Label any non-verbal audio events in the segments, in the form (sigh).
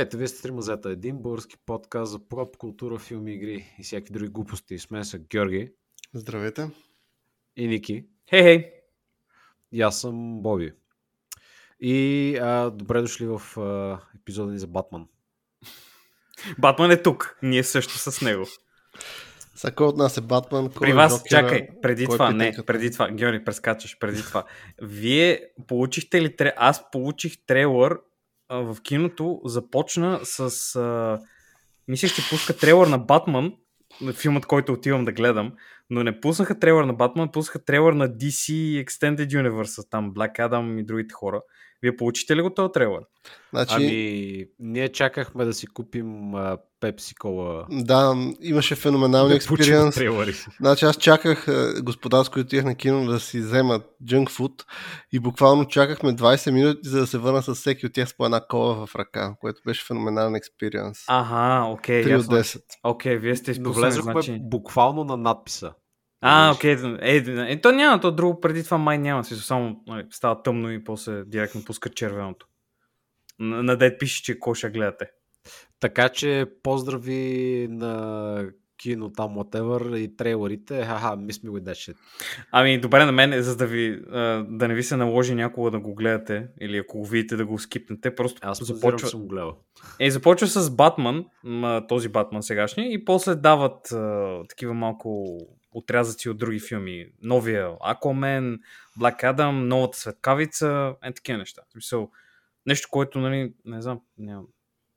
Здравейте, вие сте Тримазета, един български подкаст за поп култура, филми, игри и всяки други глупости. С мен са Георги. Здравейте. И Ники. Хей, хей. И аз съм Боби. И а, добре дошли в а, епизода ни за Батман. Батман е тук. Ние също с него. Сега кой от нас е Батман? Кой При е вас, Джокера, чакай, преди кой е това, не, преди това, Георги, прескачаш, преди това. Вие получихте ли, аз получих трейлър в киното, започна с, а... мисля, че пуска трейлър на Батман, филмът, който отивам да гледам, но не пуснаха трейлър на Батман, пуснаха трейлър на DC Extended Universe, там Black Adam и другите хора. Вие получите ли го този трейлър? Значи, Ами, ние чакахме да си купим а, Пепси Кола. да, имаше феноменален да експириенс. Значи аз чаках господа, с които на кино да си вземат junk food и буквално чакахме 20 минути, за да се върна с всеки от тях с по една кола в ръка, което беше феноменален експириенс. Аха, окей, 3 от ясно. 10. Окей, вие сте влезохме значи... буквално на надписа. А, Виж. окей. Е, е, е, то няма, то друго преди това май няма. Смисъл, само нали, става тъмно и после директно пуска червеното. На, на дед пише, че ще гледате. Така че поздрави на кино там, whatever, и трейлерите. Ха-ха, me with that shit. Ами, добре на мен, за да ви а, да не ви се наложи някога да го гледате, или ако го видите да го скипнете, просто Аз започва... съм го гледал. е, започва с Батман, този Батман сегашния, и после дават а, такива малко отрязъци от други филми. Новия Aquaman, Black Adam, новата светкавица, е такива неща. В смисъл, нещо, което, нали, не знам, нямам.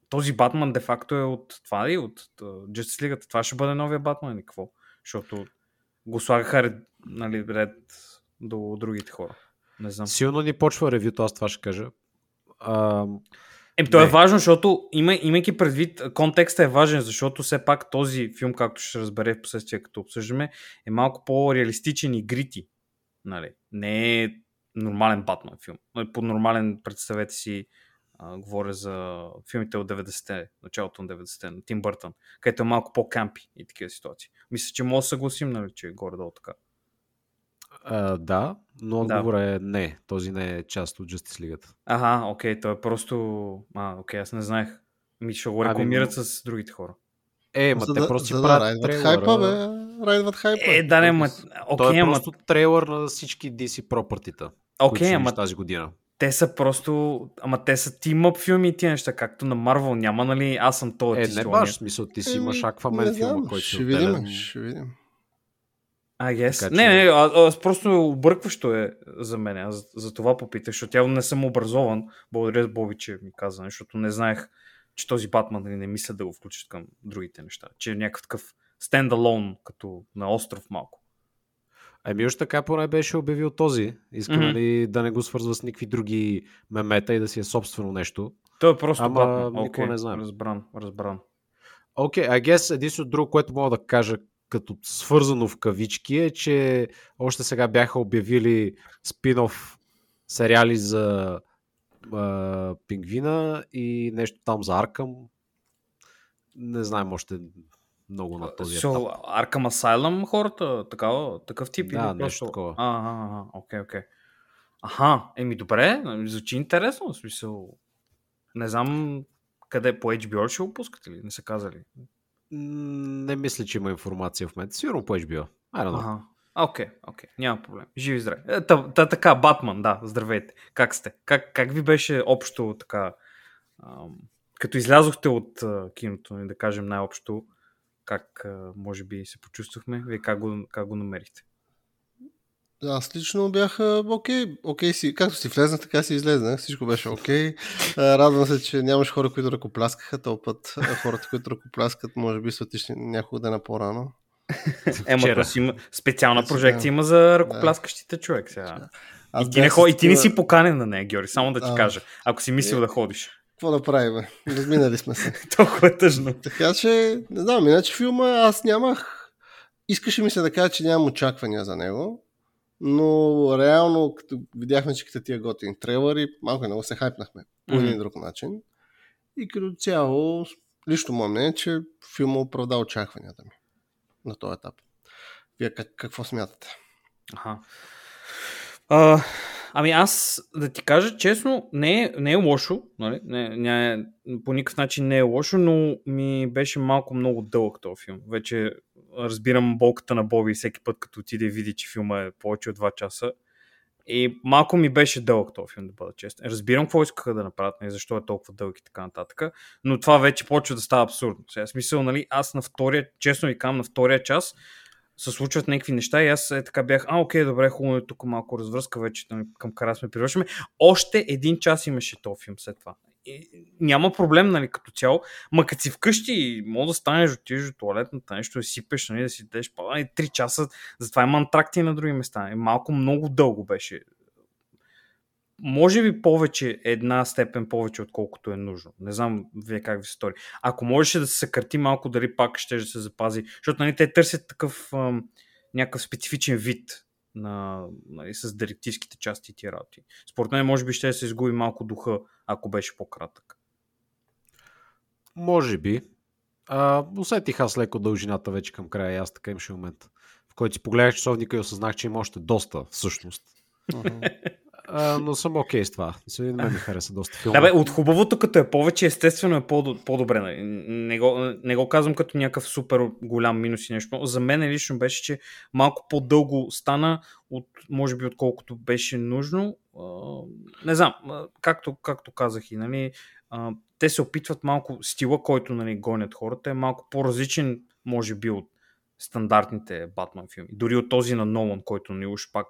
Този Батман де-факто е от това ли? От Justice League. Това ще бъде новия Батман или какво? Защото го слагаха ред, нали, ред до другите хора. Не знам. Силно ни почва ревюто, аз това ще кажа. А, Ем, то е важно, защото има, имайки предвид, контекстът е важен, защото все пак този филм, както ще се разбере в последствие, като обсъждаме, е малко по-реалистичен и грити. Нали? Не е нормален Батман филм. По нормален, представете си, а, говоря за филмите от 90-те, началото на 90-те, на Тим Бъртън, където е малко по-кампи и такива ситуации. Мисля, че може да съгласим, нали, че е горе-долу така. А, да, но Да. отговор е не. Този не е част от Justice League. Ага, окей, то е просто... А, окей, аз не знаех. Ми ще го Ами, рекламират но- с другите хора. Е, ма за те да, просто си да правят райдват трейлера. хайпа, бе. Райдват хайпа. Е, да, не, ма... Той Окей, е ама... просто трейлер на всички DC пропъртита, Окей, ще ама тази година. те са просто... Ама те са тимъп филми и тия неща, както на Марвел. Няма, нали, аз съм този Е, не баш, смисъл, ти си имаш Аквамен филма, който ще си видим, ще видим. I guess. Така че- Не, не, а, аз просто объркващо е за мен. Аз за това попитах, защото явно не съм образован. Благодаря Боби, че ми каза, защото не знаех, че този Батман нали, не мисля да го включат към другите неща. Че е някакъв такъв стендалон, като на остров малко. Еми, още така поне беше обявил този. Иска, Мгм. нали, да не го свързва с никакви други мемета и да си е собствено нещо. Той е просто Ама Батман. никога Окей, не знаем. разбран, разбран. Окей, okay, I guess единствено друго, което мога да кажа като свързано в кавички е, че още сега бяха обявили спин-оф сериали за а, Пингвина и нещо там за Аркъм. Не знаем още много на този етап. Arkham Asylum хората, такава, такъв тип? Да, или нещо такова. А, окей, окей. Аха, еми добре, нали, звучи интересно, в смисъл. Не знам къде по HBO ще го пускате ли, не са казали. Не мисля, че има информация в момента. Сигурно по HBO. I don't know. Окей, окей, няма проблем. Живи и здрави. Е, Та, та, така, Батман, да, здравейте. Как сте? Как, как ви беше общо така, ам, като излязохте от а, киното, да кажем най-общо, как а, може би се почувствахме? Вие как го, как го намерихте? Аз лично бях окей, окей си, както си влезнах, така си излезнах, всичко беше окей. Радвам се, че нямаш хора, които ръкопляскаха, този път хората, които ръкопляскат, може би са отишли няколко дена по-рано. (laughs) Ема, то си има специална прожекция има за ръкопляскащите човек сега. Аз И ти, не, хо, и ти не си поканен на нея, Георги, само да ти А. кажа, ако си мислил Е. да ходиш. Какво да правим? Разминали сме се. (laughs) Толкова е тъжно. Така че, не знам, иначе филма аз нямах... Искаше ми се да кажа, че нямам очаквания за него, но реално, като видяхме всичките тия готини трейлери, малко и много се хайпнахме по един или друг начин. И като цяло, лично мое мнение, е, че филма оправда очакванията ми на този етап. Вие как, какво смятате? Аха. А, Ами аз, да ти кажа честно, не е, не е лошо, нали? не, не, е- по никакъв начин не е лошо, но ми беше малко много дълъг този филм. Вече разбирам болката на Боби всеки път, като отиде и види, че филма е повече от 2 часа. И малко ми беше дълъг този филм, да бъда честен. Разбирам какво искаха да направят, нали, защо е толкова дълъг и така нататък, но това вече почва да става абсурдно. Сега, смисъл, нали, аз на втория, честно ви казвам, на втория час се случват някакви неща и аз е, така бях, а, окей, добре, хубаво е тук малко развръзка вече нали, към кара сме привършваме. Още един час имаше този филм след това. И, няма проблем, нали, като цяло. Ма като си вкъщи, може да станеш, отидеш до туалетната, нещо да сипеш, нали, да си дадеш и 3 часа. Затова има антракти на други места. И малко много дълго беше. Може би повече, една степен повече, отколкото е нужно. Не знам вие как ви се стори. Ако можеше да се съкрати малко, дали пак ще да се запази. Защото нали, те търсят такъв ам, някакъв специфичен вид на, нали, с директивските части и тия работи. Според мен, може би ще се изгуби малко духа, ако беше по-кратък. Може би. А, усетих аз леко дължината вече към края. Аз така имаше момент, в който си погледнах часовника и осъзнах, че има още доста всъщност. Но съм окей okay с това. Мисля, мен ми хареса доста филма. Да, бе, от хубавото, като е повече, естествено е по-добре. Нали? Не, го, не го казвам като някакъв супер голям минус и нещо. За мен лично беше, че малко по-дълго стана, от, може би отколкото беше нужно. Не знам, както, както казах и, нали, те се опитват малко, стила, който нали, гонят хората, е малко по-различен, може би, от стандартните Батман филми. Дори от този на Нолан, който ни уж пак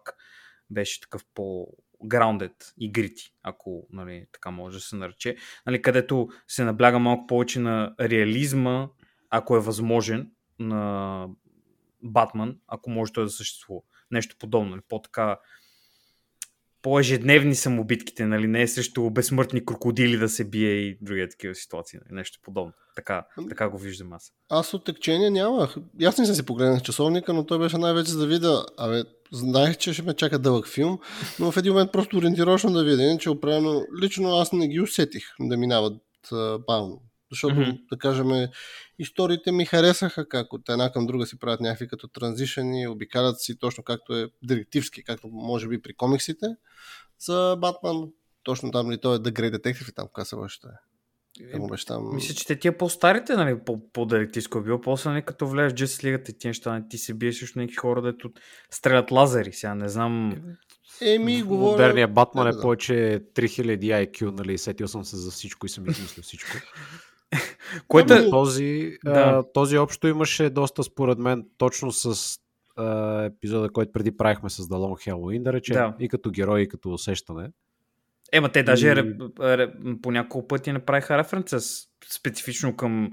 беше такъв по grounded игрити, ако нали, така може да се нарече, нали, където се набляга малко повече на реализма, ако е възможен, на Батман, ако може той да съществува. Нещо подобно, нали, по-така по-ежедневни самобитките, нали? Не е срещу безсмъртни крокодили да се бие и други такива ситуации, нали? нещо подобно. Така, така го виждам аз. Аз оттекчение нямах. Аз не съм си погледнах часовника, но той беше най-вече за да видя. Абе, знаех, че ще ме чака дълъг филм, но в един момент просто ориентировъчно да видя, че определено, лично аз не ги усетих да минават бавно. Защото, mm-hmm. да кажем, историите ми харесаха как от една към друга си правят някакви като транзишени, обикалят си точно както е директивски, както може би при комиксите. За Батман, точно там ли той е The Great Detective и там каза още. Беше там... Мисля, че те тия по-старите, нали, по-директивско е било. После, нали, като влезеш в Justice League и тия неща, ти се биеш с някакви хора, дето стрелят лазери. Сега не знам... Еми, говоря... Модерният Батман е повече 3000 IQ, нали, сетил съм се за всичко и съм измислил всичко. (laughs) Което е... Този, да. а, този общо имаше доста, според мен, точно с а, епизода, който преди правихме с The Long Halloween, да речем, да. и като герой, и като усещане. Ема те даже и... ре, ре, по няколко пъти направиха референца специфично към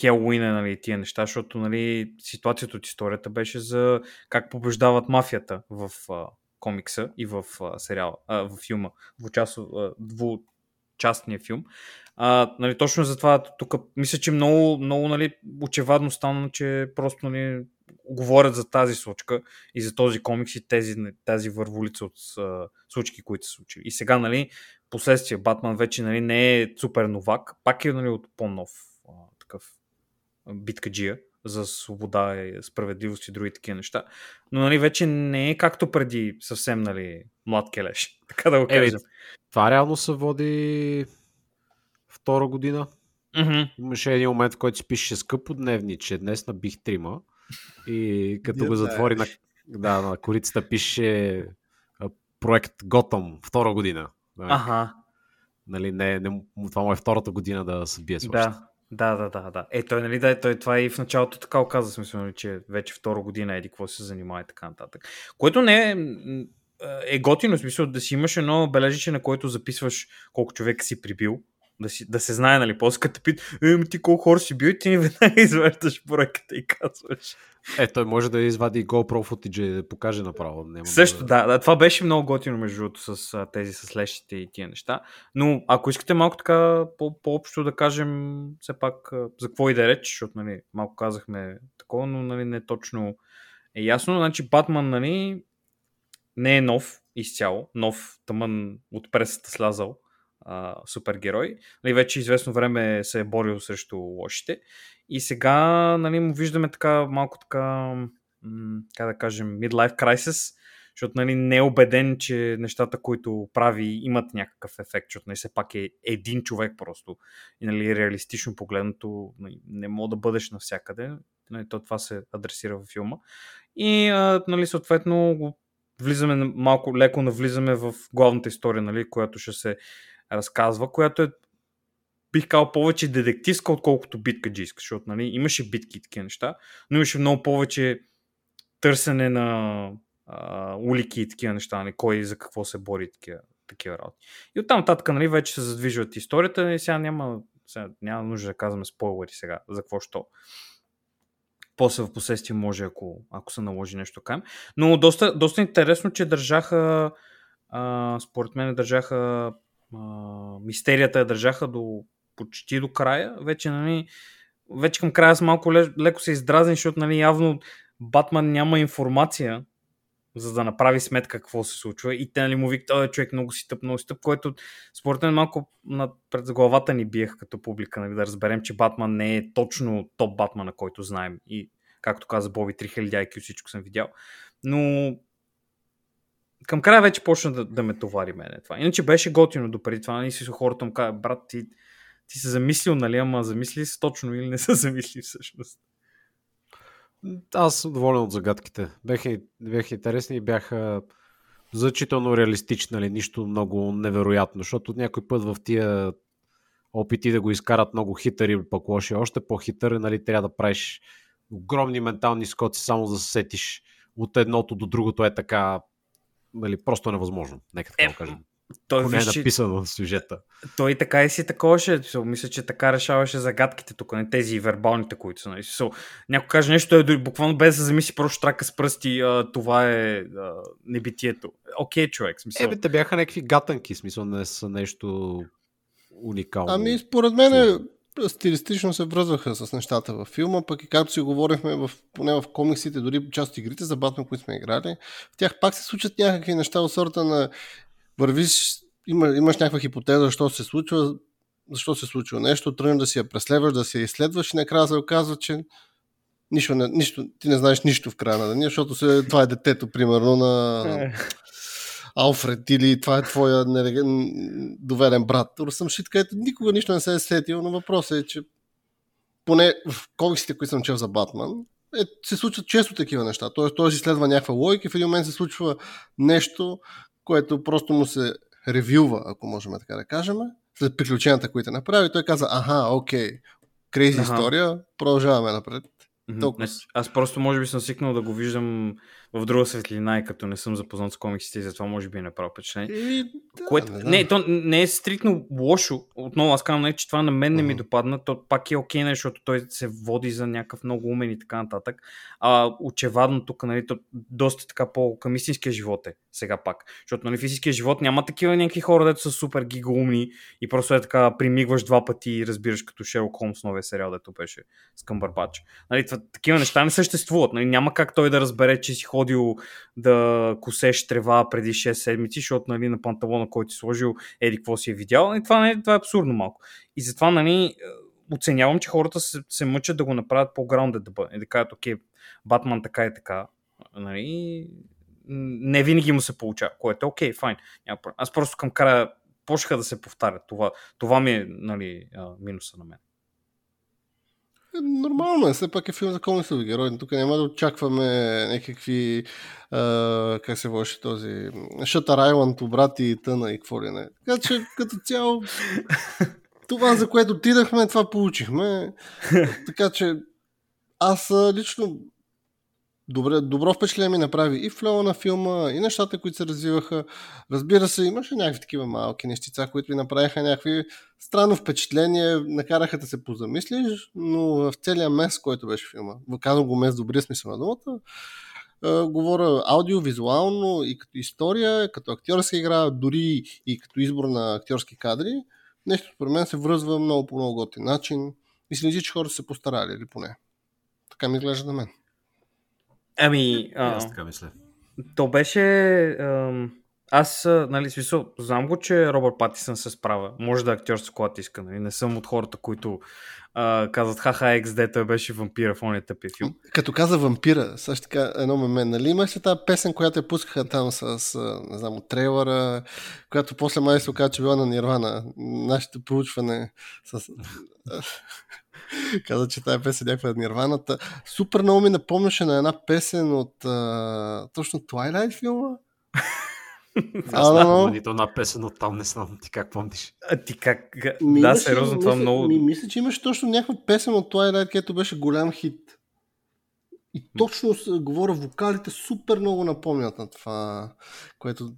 Хелуина, нали, тия неща, защото нали, ситуацията от историята беше за как побеждават мафията в а, комикса и в а, сериала, а, в филма, в двучастния филм. А, нали, точно затова тук мисля, че много, много нали, очевадно стана, че просто нали, говорят за тази случка и за този комикс и тези, тази върволица от а, случки, които се случили. И сега, нали, последствие, Батман вече нали, не е супер новак, пак е нали, от по-нов а, такъв биткаджия за свобода и справедливост и други такива неща. Но нали, вече не е както преди съвсем нали, млад келеш, (laughs) така да го кажем. Е, това реално се води втора година. Mm-hmm. Имаше един момент, в който си пише скъпо дневниче, днес набих трима. И като го затвори на, да, на корицата пише проект Готъм, втора година. Ага. Нали, не, не, това му е втората година да се бие с Да, да, да, да, да. Е, той, нали, да, той, това и в началото така оказа, смисъл, нали, че вече втора година еди какво се занимава и така нататък. Което не е, е готино, смисъл да си имаш едно бележиче, на което записваш колко човека си прибил, да, си, да се знае, нали, после като пит, е, ти колко хора си бил и ти веднага (laughs) извеждаш проекта и казваш. Е, той може да извади GoPro footage и да покаже направо. Няма Също, да... да, това беше много готино, между другото, с тези с лещите и тия неща. Но ако искате малко така по-общо да кажем, все пак, за какво и да реч, защото, нали, малко казахме такова, но, нали, не точно е ясно. Значи, Батман, нали, не е нов изцяло, нов тъмън от пресата слязал а, супергерой. Нали, вече известно време се е борил срещу лошите. И сега нали, му виждаме така малко така, как да кажем, midlife crisis, защото нали, не е убеден, че нещата, които прави, имат някакъв ефект, защото нали, все пак е един човек просто. И нали, реалистично погледнато нали, не мога да бъдеш навсякъде. Нали, то това се адресира във филма. И нали, съответно влизаме малко леко навлизаме в главната история, нали, която ще се разказва, която е бих казал повече детективска, отколкото биткаджийска, защото нали, имаше битки и такива неща, но имаше много повече търсене на а, улики и такива неща, нали, кой за какво се бори такива, такива работи. И оттам нататък нали, вече се задвижват историята и сега няма, сега няма нужда да казваме спойлери сега за какво що. После в последствие може, ако, ако се наложи нещо към. Но доста, доста интересно, че държаха, а, според мен държаха а, мистерията я държаха до почти до края. Вече, нали, вече към края с малко леко се издразни, защото нали, явно Батман няма информация за да направи сметка какво се случва. И те нали, му викат, този човек много си тъп, много си тъп, което според мен малко над, пред главата ни биех като публика, нали, да разберем, че Батман не е точно топ Батмана, който знаем. И както каза Боби, 3000 IQ всичко съм видял. Но към края вече почна да, да ме товари мене това. Иначе беше готино допреди това. Нали си хората му казват, брат, ти, ти се замислил, нали, ама замисли се точно или не се замисли всъщност. Аз съм доволен от загадките. Бяха, бяха интересни и бяха значително реалистични, нали? нищо много невероятно, защото някой път в тия опити да го изкарат много хитър или пък лоши, още по-хитър, нали, трябва да правиш огромни ментални скоци, само да се сетиш от едното до другото е така, нали, просто невъзможно. Нека така е, го кажем. Той Поне е написано в сюжета. Той така и си такова ще. Мисля, че така решаваше загадките тук, не тези вербалните, които са. Нали. Някой каже нещо, е буквално без да замисли, просто трака с пръсти, а, това е а, небитието. Окей, okay, човек. Смисъл. Ебе, те бяха някакви гатанки, смисъл не са нещо уникално. Ами, според мен е, стилистично се връзваха с нещата във филма, пък и както си говорихме, в, поне в комиксите, дори част от игрите за Батман, които сме играли, в тях пак се случат някакви неща от сорта на вървиш, има, имаш някаква хипотеза, защо се случва, защо се случва нещо, тръгнеш да си я преследваш, да си я изследваш и накрая се оказва, че нищо, не, нищо, ти не знаеш нищо в края на деня, защото се, това е детето, примерно, на (laughs) Алфред или това е твоя нереген, доверен брат. съм шит, където никога нищо не се е сетил, но въпросът е, че поне в комиксите, които съм чел за Батман, е, се случват често такива неща. Тоест, той изследва някаква логика и в един момент се случва нещо, което просто му се ревюва, ако можем така да кажем, след приключенията, които направи. Той каза, аха, окей, крейзи история, продължаваме напред. Mm-hmm. Аз просто може би съм свикнал да го виждам в друга светлина и като не съм запознат с комиксите и затова може би е направо впечатление. Да, Което... не, не, то не е стрикно лошо. Отново аз казвам, не, че това на мен не ми допадна. То пак е окей, okay, защото той се води за някакъв много умен и така нататък. А очевадно тук, нали, то доста така по към истинския живот е сега пак. Защото нали, в истинския живот няма такива някакви хора, дето са супер гигаумни и просто е така примигваш два пъти и разбираш като Шерлок Холмс новия сериал, дето беше с Къмбърбач. Нали, такива неща не съществуват. Нали, няма как той да разбере, че си ходил да косеш трева преди 6 седмици, защото нали, на панталона, който си сложил, еди какво си е видял. И това, нали, това е абсурдно малко. И затова нали, оценявам, че хората се, се мъчат да го направят по-граундед да бъде. И да кажат, окей, Батман така и така. Нали, не винаги му се получава, което е окей, файн. Аз просто към края почнаха да се повтарят. Това, това ми е нали, минуса на мен. Е, нормално е, все пак е филм за комиксови герои. Тук няма да очакваме някакви, а, как се води този, Shutter Island, обрати и тъна и какво ли не. Така че като цяло това, за което отидахме, това получихме. Така че аз лично добре, добро впечатление ми направи и флоу на филма, и нещата, които се развиваха. Разбира се, имаше някакви такива малки нещица, които ви направиха някакви странно впечатление, накараха да се позамислиш, но в целия мес, който беше филма, казвам го мес добрия смисъл на думата, говоря аудиовизуално и като история, като актьорска игра, дори и като избор на актьорски кадри, нещо според мен се връзва много по много готин начин и се че хората се постарали, или поне. Така ми изглежда на мен. Ами, а, аз така мисля. То беше... Ам, Аз, нали, смисъл, знам го, че Робърт Патисън се справя. Може да е актьорство, когато иска. Нали? Не съм от хората, които а, казват ха-ха, XD, той беше вампира в ония тъпи филм. Като каза вампира, също така едно меме, нали имаш ли тази песен, която я пускаха там с, с не знам, от трейлера, която после май се оказа, че била на Нирвана. Нашето проучване с... каза, че тази песен е някаква Нирваната. Супер много ми напомняше на една песен от а, точно Twilight филма. (laughs) Аз знам, нито една песен от там не знам ти как помниш. А ти как? Ми да, сериозно, това мисля, много... Ми, мисля, че имаше точно някаква песен от Twilight, където беше голям хит. И точно говоря, вокалите супер много напомнят на това, което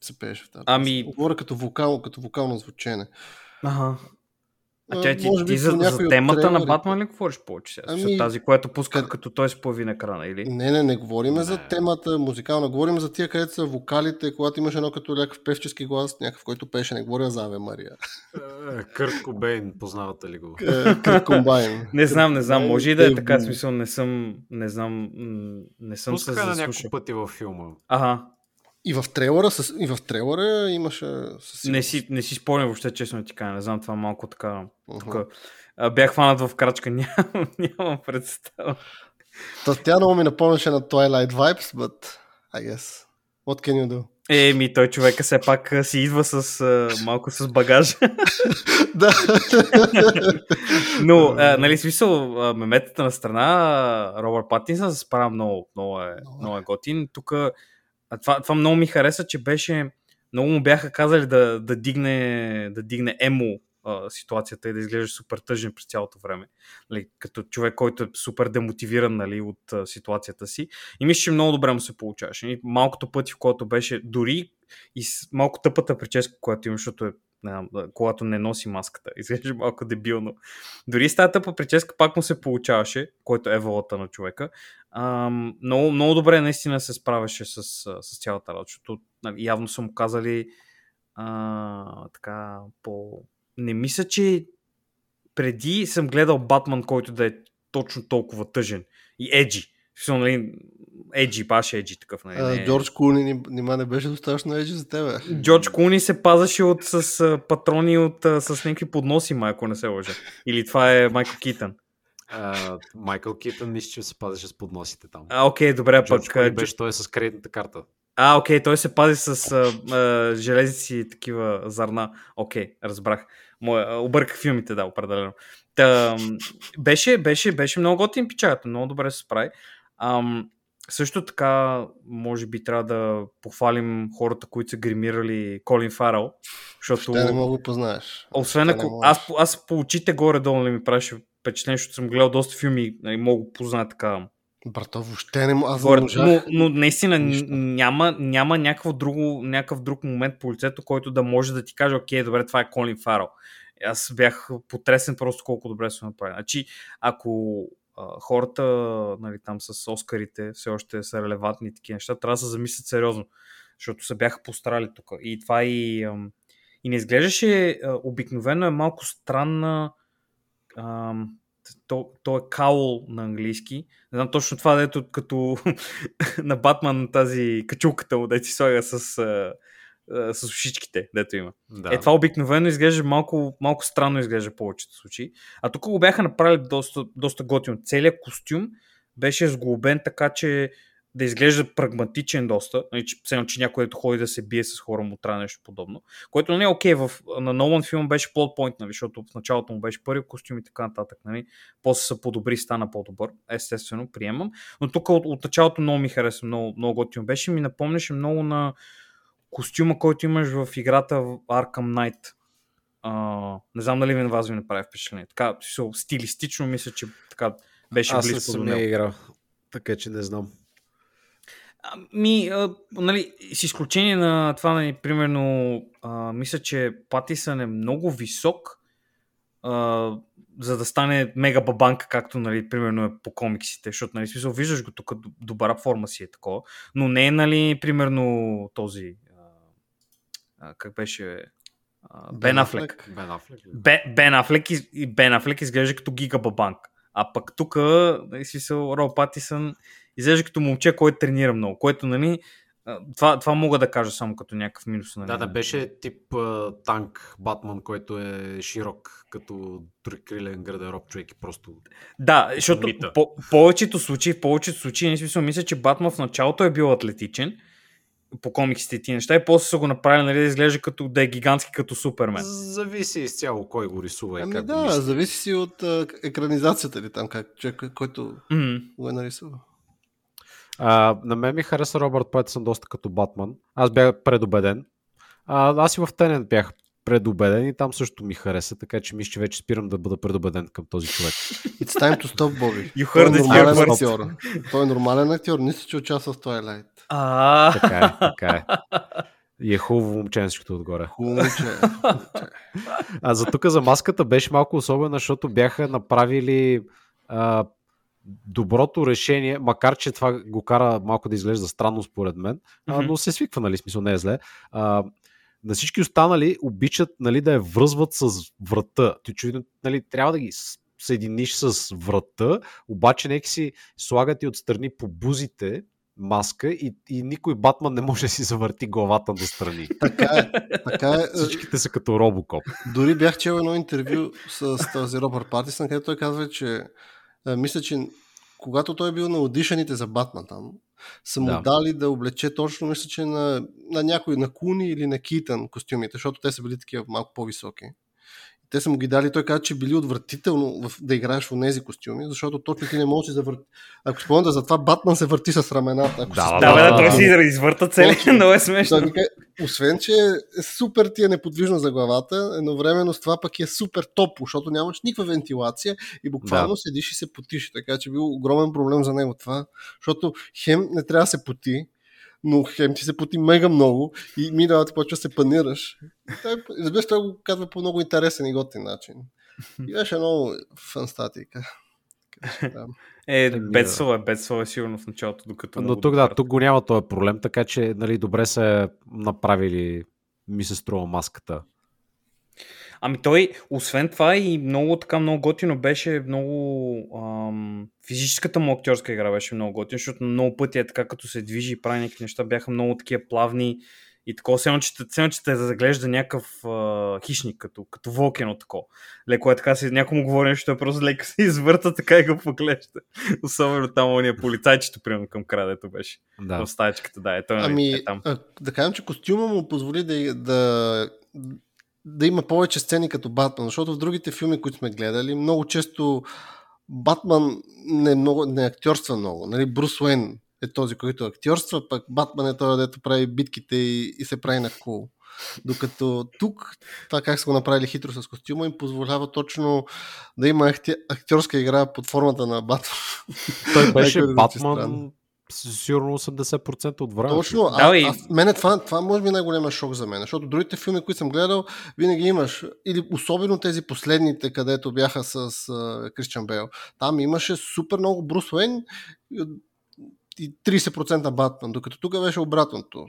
се пееше в тази Ами-. Говоря като, вокал, като вокално звучене. Ага. А тя ти, може ти би за, за темата на трейлерите. Батман ли говориш повече сега? Ами, тази, която пусках къд- като той се появи на екрана, или? Не, не, не говорим за Не. темата музикална, говорим за тия, където са вокалите, когато имаш едно като някакъв певчески глас, някакъв, който пеше, не говоря за Аве Мария. Е, Кърт Кобейн, познавате ли го? Е, Кръг комбайн. (laughs) Не знам, не знам. Може и да е Дейв така, смисъл, не съм, не знам, не съм се Пускаха на няколко пъти във филма. Ага, И в трейлера, с, и в трейлера имаше със не си, не си спомням въобще, честно ти кажа. Не знам, това малко така. Мгм. Тук, а, бях хванат в крачка, (laughs) нямам, нямам представа. Та, тя много ми напомняше на Twilight Vibes, but I guess. What can you do? Е, ми той човека все пак си идва с а, малко с багаж. (laughs) да. (laughs) Но, а, нали, смисъл, а, меметата на страна, Робърт Патинсън се справя много, много е, Много е. много е готин. Тук, а, това, това много ми хареса, че беше, много му бяха казали да, да дигне, да дигне емо а, ситуацията и да изглежда супер тъжен през цялото време. Нали, като човек, който е супер демотивиран нали, от а, ситуацията си. И мисля, че много добре му се получаваше. Малкото пъти, в който беше, дори и с малко тъпата прическа, която има, защото е когато не носи маската. (laughs) Изглежда малко дебилно. Дори с тази тъпа прическа пак му се получаваше, който е волата на човека. Ам, много, много добре наистина се справяше с, с цялата работа, защото нали, явно са му казали а, така по... Не мисля, че преди съм гледал Батман, който да е точно толкова тъжен и еджи. Смисъл, нали, еджи, баш еджи такъв. Нали, А, не... Джордж Куни ни- нима не беше достатъчно еджи за тебе. Джордж Куни се пазаше от, с а, патрони от, а, с някакви подноси, май, ако не се лъжа. Или това е Майкъл Китън. Майкъл Китън мисля, че се пазеше с подносите там. А, окей, добре, Джордж пък... Клуни а, беше той с кредитната карта. А, окей, той се пази с а, а, железици и такива зърна. Окей, разбрах. Моя, обърках филмите, да, определено. Та, беше, беше, беше много готин пичагата, много добре се справи. Ам, също така, може би трябва да похвалим хората, които са гримирали Колин Фарел, защото... Те не мога познаеш. Освен не ако... можеш. Аз, аз по очите горе-долу не ми правеше впечатление, защото съм гледал доста филми и мога да позная така Брато, въобще не мога. Не горе. можах. Но, но наистина Нищо. няма, няма някакъв, друго, някакъв друг момент по лицето, който да може да ти каже, окей, добре, това е Колин Фарел. Аз бях потресен просто колко добре се направи. Значи, ако хората нали, там с Оскарите все още са релевантни такива неща, трябва да се замислят сериозно, защото се бяха постарали тук. И това и, и не изглеждаше, обикновено е малко странна ам, то, то е каул на английски. Не знам точно това, дето като (laughs) на Батман тази качулката му, да ти слага с, а, с ушичките, дето има. Да. Е, това обикновено изглежда малко, малко странно изглежда в повечето случаи. А тук го бяха направили доста, доста готино. Целият костюм беше сглобен така, че да изглежда прагматичен доста. Нали, че, все че някой ето ходи да се бие с хора му трябва нещо подобно. Което не е окей. В, на Нолан филм беше плот point, нали, защото в началото му беше първи костюм и така нататък. Нали. После се подобри, стана по-добър. Естествено, приемам. Но тук от, от началото много ми хареса, много, много готино беше. Ми напомняше много на костюма, който имаш в играта в Arkham Knight. А, не знам дали на вас ви направи впечатление. Така, стилистично мисля, че така беше Аз не близко до съм него. я играл. Така че не знам. Ми, а, нали, с изключение на това, нали, примерно, а, мисля, че Патисън е много висок, а, за да стане мега бабанка, както, нали, примерно е по комиксите, защото, нали, смисъл, виждаш го тук, добра форма си е такова, но не е, нали, примерно този, а, как беше, Бен Афлек. Бен Афлек. Бен, Бен Афлек, и Бен Афлек изглежда като гигабабанк. А пък тук, нали, смисъл, Роб Патисън изглежда като момче, който тренира много, което, нали, Това, това мога да кажа само като някакъв минус. Нали? Да, да, беше тип а, танк Батман, който е широк като трикрилен гардероб човек и просто... Да, защото по, повечето случаи, в повечето случаи, не смисъл, мисля, че Батман в началото е бил атлетичен по комиксите и тия неща и после са го направили нали, да изглежда като да е гигантски като Супермен. Зависи изцяло кой го рисува и Ами как го да, мисли. зависи си от а, екранизацията ли там, как човек, който М. го е нарисувал. А, на мен ми хареса Робърт Патисън доста като Батман. Аз бях предубеден. А, аз и в Тенет бях предубеден и там също ми хареса, така че мисля, че вече спирам да бъда предубеден към този човек. It's time to stop, Боби. (laughs) You Той е heard it нормален here first. актьор. Той е нормален актьор. Нищо, че участва в Twilight. А, Така е, така е. И е хубаво момченското отгоре. Хубаво, че А за тук за маската беше малко особена, защото бяха направили а, доброто решение, макар че това го кара малко да изглежда странно според мен, а, но се свиква, нали, смисъл не е зле. А, на всички останали обичат нали, да я връзват с врата. Ти очевидно нали, трябва да ги съединиш с врата, обаче нека си слагат и отстрани по бузите маска и, и никой Батман не може да си завърти главата до страни. така е. Така е. Всичките са като робокоп. Дори бях чел едно интервю с този Робърт Патисън, където той казва, че а, мисля, че когато той е бил на аудишените за Батман там, са му Да. дали да облече точно, мисля, че на, на някой, на Куни или на Китън костюмите, защото те са били такива малко по-високи. Те са му ги дали, той каза, че били отвратително в, да играеш в тези костюми, защото точно ти не можеш да завърти. Ако спомняте, затова Батман се върти с рамената. Ако Да, се да, да, да, да, той да. си извърта цели. (laughs) Много е смешно. вика, освен, че е супер ти е неподвижно за главата, едновременно с това пък е супер топло, защото нямаш никаква вентилация и буквално Да. седиш и се потиш. Така че бил огромен проблем за него това, защото хем не трябва да се поти, но хем ти се поти мега много и минава ти почва да се панираш. Той, разбира се, той го казва по много интересен и готин начин. И беше много фан статика. Така че, да. Е, Еми, бедствал е, бедствал е сигурно в началото, докато... Но тук, да, тук го няма този проблем, така че нали, добре са направили, ми се струва маската. Ами той, освен това и много така много готино беше много ам, физическата му актьорска игра беше много готина, защото много пъти е така като се движи и прави някакви неща, бяха много такива плавни и такова, все че, те заглежда някакъв а, хищник, като, като волкено тако. Леко е така, си, някой му говори нещо, той просто леко (laughs) се извърта така и го поглежда. Особено там ония полицайчето, примерно към края, дето беше. Да. В стаечката, да, е, той Ами, е там. а, да кажем, че костюма му позволи да, да, да има повече сцени като Батман, защото в другите филми, които сме гледали, много често Батман не, много, не актьорства много. Нали? Брус Уейн е този, който актьорства, пък Батман е този, дето прави битките и, и се прави на кул. Докато тук, това как са го направили хитро с костюма, им позволява точно да има актьорска игра под формата на Батман. Той (laughs) беше да. Батман сигурно 80% от времето. Точно, Да, а, и- аз, мене това, това може би е най-големия шок за мен, защото другите филми, които съм гледал, винаги имаш, или особено тези последните, където бяха с Кристиан Бейл, там имаше супер много Брус Уейн и, и 30% Батман, докато тук беше обратното,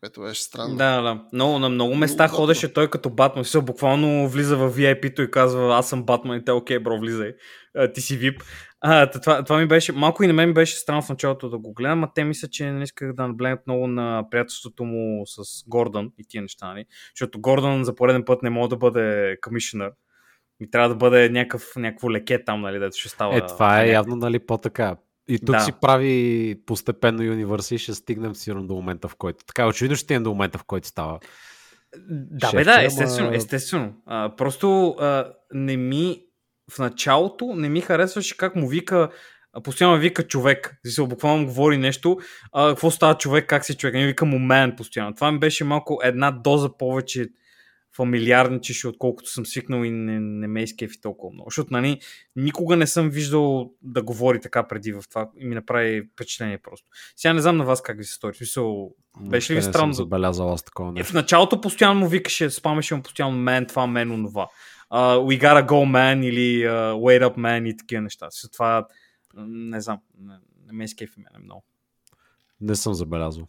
което беше странно. Да, да. Много, на много места Много ходеше той като Батман. Все, буквално влиза в VIP-то и казва, аз съм Батман и те, окей, бро, влизай. А, ти си VIP. А, това, това ми беше, малко и на мен ми беше странно в началото да го гледам, а те мисля, че не исках да наблегнат много на приятелството му с Гордън и тия неща, нали? Защото Гордън за пореден път не може да бъде комишнър. И трябва да бъде някакъв, някакво леке там, нали, дето ще става. Е, това е някакъв- явно нали, по-така. И тук Да. си прави постепенно и ще стигнем сигурно до момента, в който. Така, очевидно ще стигнем до момента, в който става. Да, Шефче, бе, да, ама- естествено, естествено. А, просто а, не ми, в началото не ми харесваше как му вика, постоянно вика човек. Здесь буквално говори нещо, а, какво става човек, как си човек, не ми вика момент постоянно. Това ми беше малко една доза повече фамилиарничеше, отколкото съм свикнал и не, не ме изкефи толкова много. Защото, нали, никога не съм виждал да говори така преди в това и ми направи впечатление просто. Сега не знам на вас как ви се стори. Смисъл, Беше ли ви Въобще не странно? Съм забелязал аз такова е, нещо. в началото постоянно му викаше, спамеше му постоянно мен това, мен онова. Uh, we gotta go, man, или uh, wait up, man и такива неща. С това, не знам, не, не ме изкефи мене много. Не съм забелязал.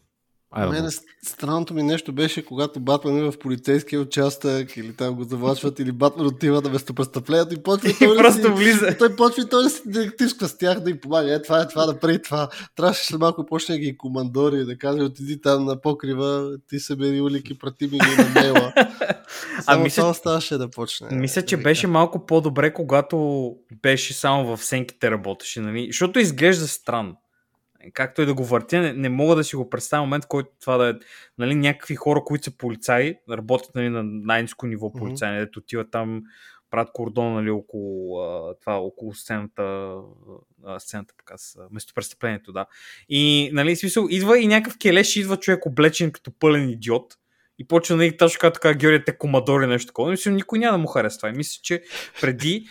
Мене странното ми нещо беше, когато Батман е в полицейския участък или там го завлачват, или Батман отива на местопрестъплението и почва И той да си- просто влиза. той почва и той да си детективска с тях да им помага. Е, това е това, направи това. Трябваше след малко почне да ги командори, да каже, отиди там на покрива, ти събери улики, прати ми ги на мейла. (laughs) Само мисля- това оставаше да почне. Мисля, че да беше малко по-добре, когато беше само в сенките работеше, нали? Защото изглежда странно. Както и да го въртя, не, не мога да си го представя момент, в който това да е нали, някакви хора, които са полицаи, работят нали, на най-низко ниво полицаи, mm-hmm. отиват там, правят кордон нали, около, а, това, около сцената, а, сцената така, с местопрестъплението, да. И, нали, смисъл, идва и някакъв келеш, идва човек облечен като пълен идиот и почва, нали, точно както така, Георгия, те комадори нещо такова. Мисля, никой няма да му харесва това. И мисля, че преди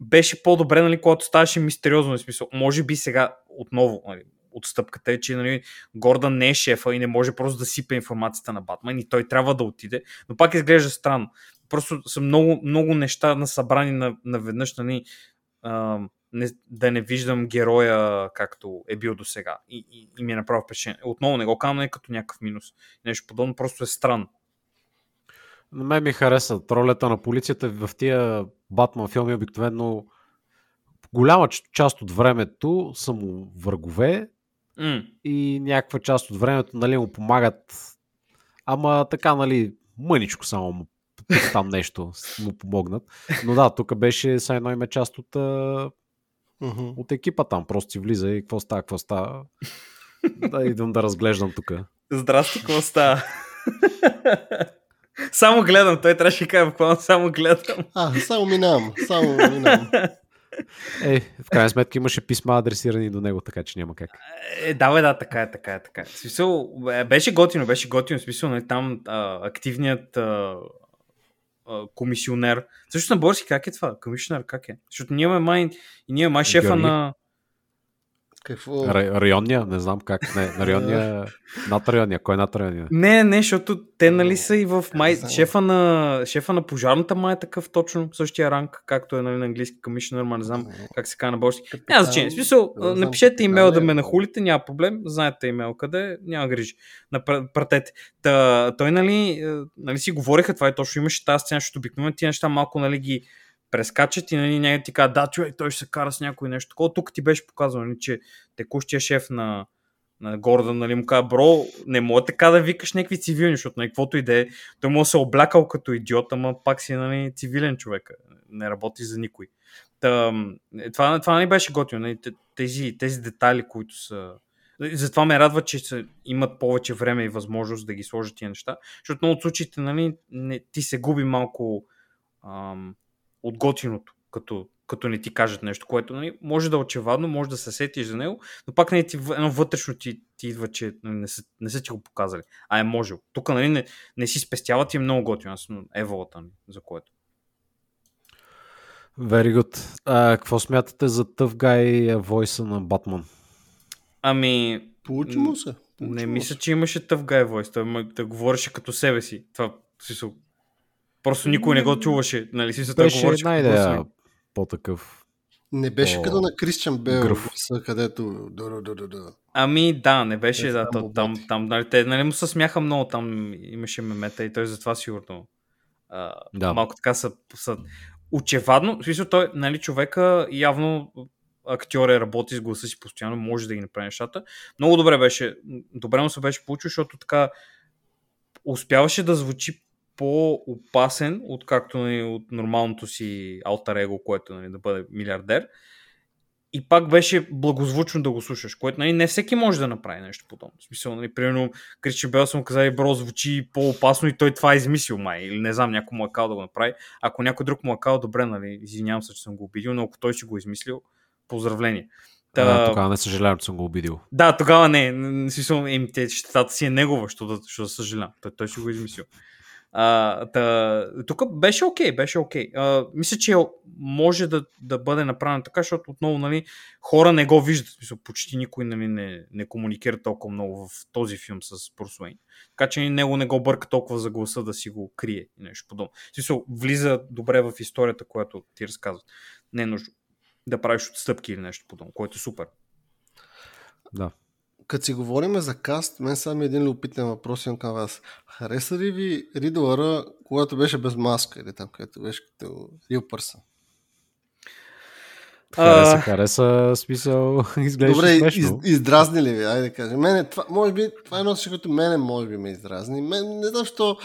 беше по-добре, нали, когато ставаше мистериозно. В смисъл, може би сега отново, нали, отстъпката е, че нали, Гордън не е шефа и не може просто да сипе информацията на Батман и той трябва да отиде, но пак изглежда странно. Просто са много, много неща на, наведнъж, нали, не, да не виждам героя както е бил до сега. И, и, и ми е направо впечатление. Отново не го казвам не като някакъв минус. Нещо подобно, просто е странно. На мен ми хареса ролята на полицията в тия Батман филми обикновено голяма част от времето са му врагове М. и някаква част от времето нали, му помагат ама така нали мъничко само му (laughs) там нещо му помогнат. Но да, тук беше са едно име част от, Мгм. от екипа там. Просто си влиза и какво става, какво става. Да, идвам да разглеждам тук. Здрасти, какво става? само гледам, той трябваше да каже буквално само гледам. А, само минавам, само минавам. Е, в крайна сметка имаше писма адресирани до него, така че няма как. Е, да, бе, да, така е, така е, така е. Смисъл, е, беше готино, беше готино, в смисъл, нали, там а, активният а, а, комисионер. Също на български как е това? Комисионер как е? Защото ние имаме май, и ние май шефа Георги. на... Какво? Ра- районния, не знам как. Не, на районния, (laughs) над районния. Кой е над районния? Не, не, защото те нали са и в май... Шефа на, шефа на пожарната май е такъв точно, същия ранг, както е нали, на английски комисионер, ма не знам как се казва на български. Няма значение. Смисъл, Не знам напишете имейл да е. ме нахулите, няма проблем. Знаете имейл къде, е, няма грижи. Напр- Пратете. Та, той, нали, е, нали си говориха това и точно имаше тази сцена, защото обикновено тия неща малко нали, ги прескачат и нали, някой ти казва, да, човек, той ще се кара с някой нещо такова. Тук ти беше показано, нали, че текущия шеф на, на Гордън, нали, му казва, бро, не мога така да викаш някакви цивилни, защото нали, каквото и да е, той му се е облякал като идиот, ама пак си нали, цивилен човек, не работи за никой. Та, е, това, това не беше готино, нали, те- тези, тези детайли, които са... Затова ме радва, че са, имат повече време и възможност да ги сложат тия неща, защото много от случаите нали, не, ти се губи малко ам, от готиното, като, като не ти кажат нещо, което нали, може да е очевадно, може да се сетиш за него, но пак нали, ти, едно вътрешно ти, ти идва, че нали, не, са, не са ти го показали, а е можел. Тук нали, не, не си спестяват и е много готино. Аз съм еволата, нали, за което. Very good. А, какво смятате за Tough Guy войса на Батман? Ами, Получи му се. Получи не му мисля, се. че имаше тъв гай войс. Той да говореше като себе си. Това, смисъл, просто никой не го чуваше. Нали, си, той Беше говореше една идея по-такъв. Не беше О, като на Кристиан Бел, гръв. където... Да, да, да, да, да. Ами да, не беше, Не да, там, обаче. там, нали, те нали, му се смяха много, там имаше мемета и той затова сигурно а, Да. малко така са, са очевадно, в смисъл той, нали, човека явно актьор е работи с гласа си постоянно, може да ги направи нещата. Много добре беше, добре му се беше получил, защото така успяваше да звучи по-опасен, откакто нали, от нормалното си алтер его, което нали, да бъде милиардер. И пак беше благозвучно да го слушаш, което нали, не всеки може да направи нещо подобно. В смисъл, нали, примерно, Кричи Бел съм казали, бро, звучи по-опасно и той това е измислил май. Или не знам, някой му е кал да го направи. Ако някой друг му е кал, добре, нали, извинявам се, че съм го обидил, но ако той си го е измислил, поздравление. А, тогава не съжалявам, че съм го обидил. Да, тогава не. Смисъл, еми, те, щетата си е негова, що да, да съжалявам. Той, той си го е измислил. Та, тук беше окей, беше окей. А, мисля, че може да, да бъде направено така, защото отново нали, хора не го виждат. Смисъл, почти никой нали, не, не комуникира толкова много в този филм с Брус. Така че него не го бърка толкова за гласа да си го крие и нещо подобно. Смисъл, влиза добре в историята, която ти разказват. Не е нужно да правиш отстъпки или нещо подобно, което е супер. Да. Като си говорим за каст, мен само един любопитен въпрос имам към вас. Хареса ли ви Ридлъра, когато беше без маска или там, където беше като real person? Хареса, А. хареса, смисъл, (laughs) изглеждаше Добре, из, смешно. издразни ли ви? Айде да кажем. Мене, това, може би, това е едно което мене може би ме издразни. Мен, не знам, защо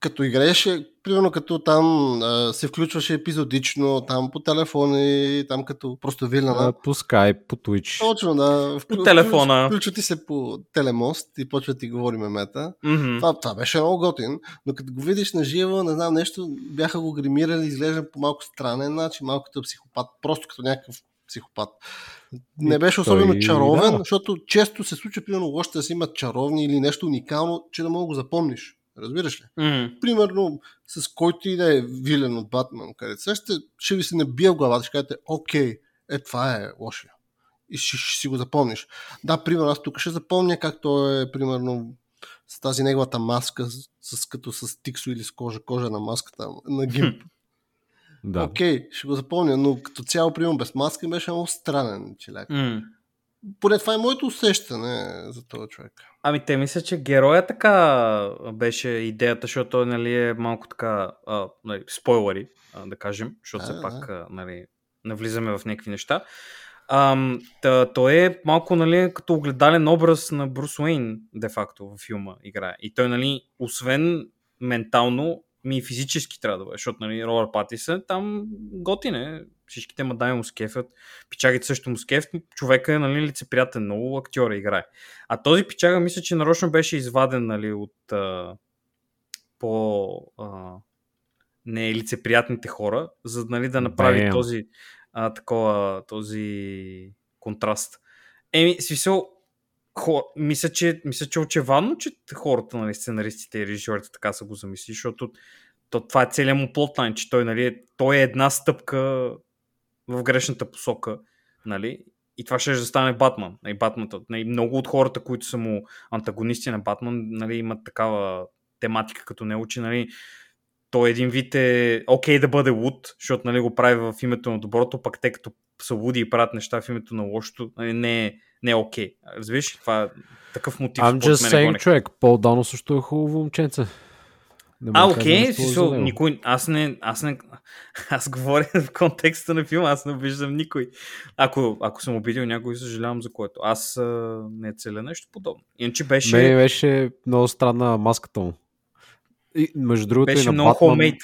като играеше, примерно като там а, се включваше епизодично, там по телефони, там като просто вилна А, По Skype, по Twitch. Точно, да. По телефона. Включва ти се по телемост и почва да ти говори мемета. Мгм. Това, това беше много готин, но като го видиш на живо, не знам, нещо бяха го гримирали, изглежда по малко странен начин, малко като психопат, просто като някакъв психопат. Не беше особено той- чаровен, да. защото често се случва, примерно, лошите да си имат чаровни или нещо уникално, че да мога да го запомниш. Разбираш ли? Мгм. Примерно, с който и да е вилен от Батман, където сега ще, ще ви се набия в главата, ще кажете, окей, е, това е лошия. И ще, ще си го запомниш. Да, примерно, аз тук ще запомня как той е, примерно, с тази неговата маска, с, с като с тиксо или с кожа, кожа на маската на гимп. (laughs) Да. Окей, ще го запомня, но като цяло, примерно, без маска беше много странен челяк. М. Поне това е моето усещане за този човек. Ами те мисля, че героя така беше идеята, защото той нали, е малко така а, нали, спойлери, а, да кажем, защото все пак а, нали, навлизаме в някакви неща. Ам, та, той е малко нали, като огледален образ на Брус Уейн, де-факто, във филма играе. И той, нали, освен ментално, ми и физически трябва да бъде, защото нали, Робър Патисън там готин е, всичките мадами му скефят, пичагите също му скефят, човека е нали, лицеприятен, много актьора играе. А този пичага мисля, че нарочно беше изваден нали, от а, по а, не лицеприятните хора, за нали, да направи Бем. този а, такова, този контраст. Еми, смисъл, хо, мисля, че, мисля, че е очевадно, че хората, нали, сценаристите и режисьорите така са го замисли, защото то, това е целият му плотлайн, че той, нали, е- той е една стъпка в грешната посока, нали, и това ще да стане Батман. Нали, Батман нали, много от хората, които са му антагонисти на Батман, нали, имат такава тематика като него, че нали, той един вид е окей да бъде луд, защото нали, го прави в името на доброто, пък те като са луди и правят неща в името на лошото, нали, не, е, не е окей. Разбираш? ли? Това е такъв мотив. I'm just го saying, човек. Пол Дано също е хубаво момченце. Не А, кажа окей, смисъл, никой, аз не, аз не, аз говоря в контекста на филма, аз не обиждам никой. Ако, ако съм обидил някой, съжалявам за което. Аз а, не целя нещо подобно. Иначе беше, Мене беше много странна маската му. И, между другото, и беше на много Батман, хомейт.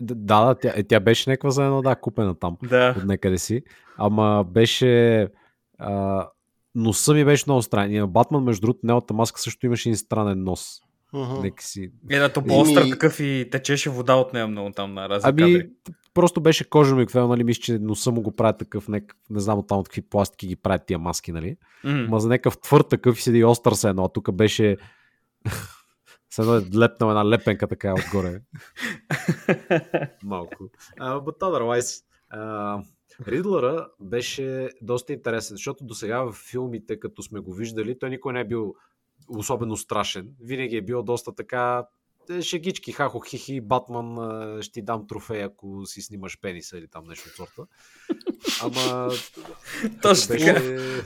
Да, да, тя, е, тя беше някаква за едно, да, купена там, Да. от някъде си. Ама беше... А, носа ми беше много странен. И на Батман, между другото, неговата маска също имаше един странен нос. Мгм. Нека си... Е, да, то по-остър Еми- такъв и течеше вода от нея много там на разни Ами, кадри. просто беше кожено и какво, нали, мисля, че носа му го прави такъв, нек... не знам от там от какви пластики ги правят тия маски, нали? М. Ма за някакъв твърд такъв и седи остър се едно, а тук беше (laughs) с едно е лепнал една лепенка така отгоре. (laughs) Малко. Uh, but otherwise, uh, Ридлъра беше доста интересен, защото до сега в филмите, като сме го виждали, той никой не е бил особено страшен. Винаги е бил доста така е, шегички, хахо, хихи, Батман, ще ти дам трофей, ако си снимаш пениса или там нещо от сорта. Ама... (laughs) Точно беше така.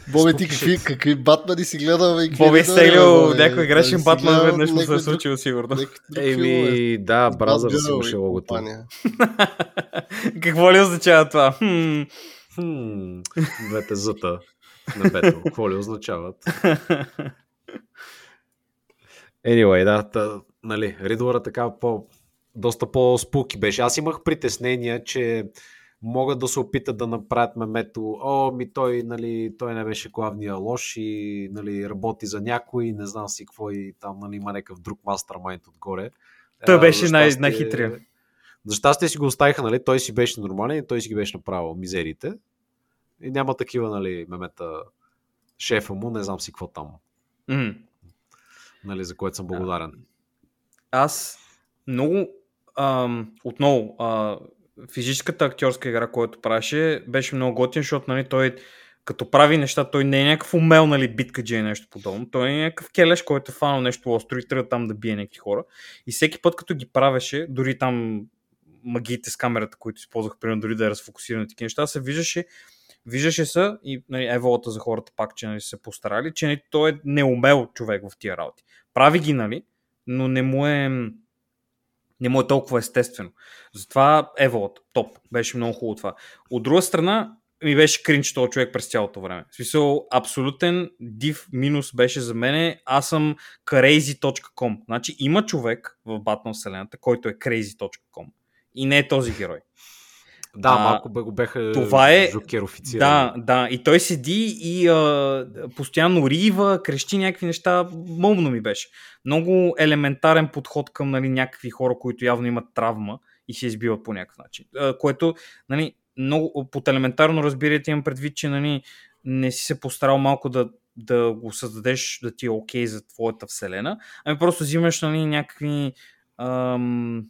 (laughs) Боби, ти какви, какви батмани си гледал? и е гледал, стеглил някой грешен Дали си Батман, веднъж му се е случило, сигурно. Еми, да, Бразър си имаше логото. Какво ли означава това? Двете зъта на бето. Какво ли означават? (laughs) Anyway, да, та, нали, Ридлъра така по, доста по-спуки беше. Аз имах притеснения, че могат да се опитат да направят мемето, о, ми той, нали, той не беше главния лош и нали, работи за някой, не знам си какво и там нали, има някакъв друг мастермайнд отгоре. Той А, беше най- най-хитрия. За щастие си го оставиха, нали, той си беше нормален и той си ги беше направил мизерите. И няма такива, нали, мемета шефа му, не знам си какво там, М. нали, за което съм благодарен. аз много ам, отново а, физическата актьорска игра, която правеше, беше много готин, защото нали, той като прави неща, той не е някакъв умел, нали, биткаджи или нещо подобно. Той е някакъв келеш, който е фанал нещо остро и тръгва там да бие някакви хора. И всеки път, като ги правеше, дори там магиите с камерата, които използвах, примерно, дори да е разфокусиран на такива неща, се виждаше Виждаше се и нали, еволата за хората пак, че нали, се постарали, че нали, той е неумел човек в тия работи. Прави ги, нали, но не му е не му е толкова естествено. Затова Еволът, топ, беше много хубаво това. От друга страна, ми беше кринч този човек през цялото време. В смисъл, абсолютен див минус беше за мене. Аз съм crazy.com. Значи има човек в Batman вселената, който е crazy.com. И не е този герой. Да, А, малко го беха това е-. Да, да. И той седи и а, постоянно рива, крещи някакви неща. Мълно ми беше. Много елементарен подход към нали, някакви хора, които явно имат травма и се избиват по някакъв начин. А, което, нали, много, под елементарно разбирате имам предвид, че нали, не си се постарал малко да, да го създадеш да ти е окей за твоята вселена, ами просто взимаш нали, някакви ам,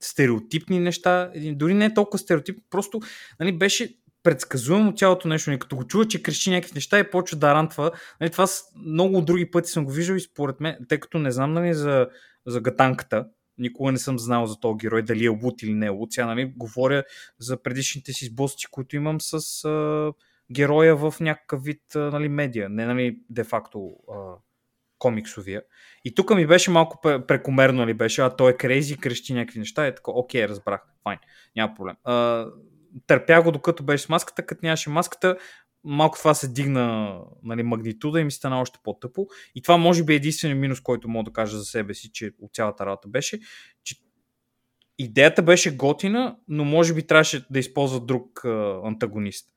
стереотипни неща, дори не е толкова стереотипни, просто нали, беше предсказуемо цялото нещо. Нали, като го чува, че крещи някакви неща и почва да рантва. Нали, това с много други пъти съм го виждал и според мен, тъй като не знам нали, за, за гатанката, никога не съм знал за този герой, дали е лут или не е лут. Сега нали, говоря за предишните си сблъсъци, които имам с а, героя в някакъв вид а, нали, медиа, не нали, де-факто а, комиксовия. И тук ми беше малко пре- прекомерно ли беше, а той е крейзи, крещи някакви неща, е така, окей, разбрах, файн, няма проблем. А, търпя го докато беше с маската, като нямаше маската, малко това се дигна нали, магнитуда и ми стана още по-тъпо. И това може би е единственият минус, който мога да кажа за себе си, че от цялата работа беше, че идеята беше готина, но може би трябваше да използва друг а, антагонист.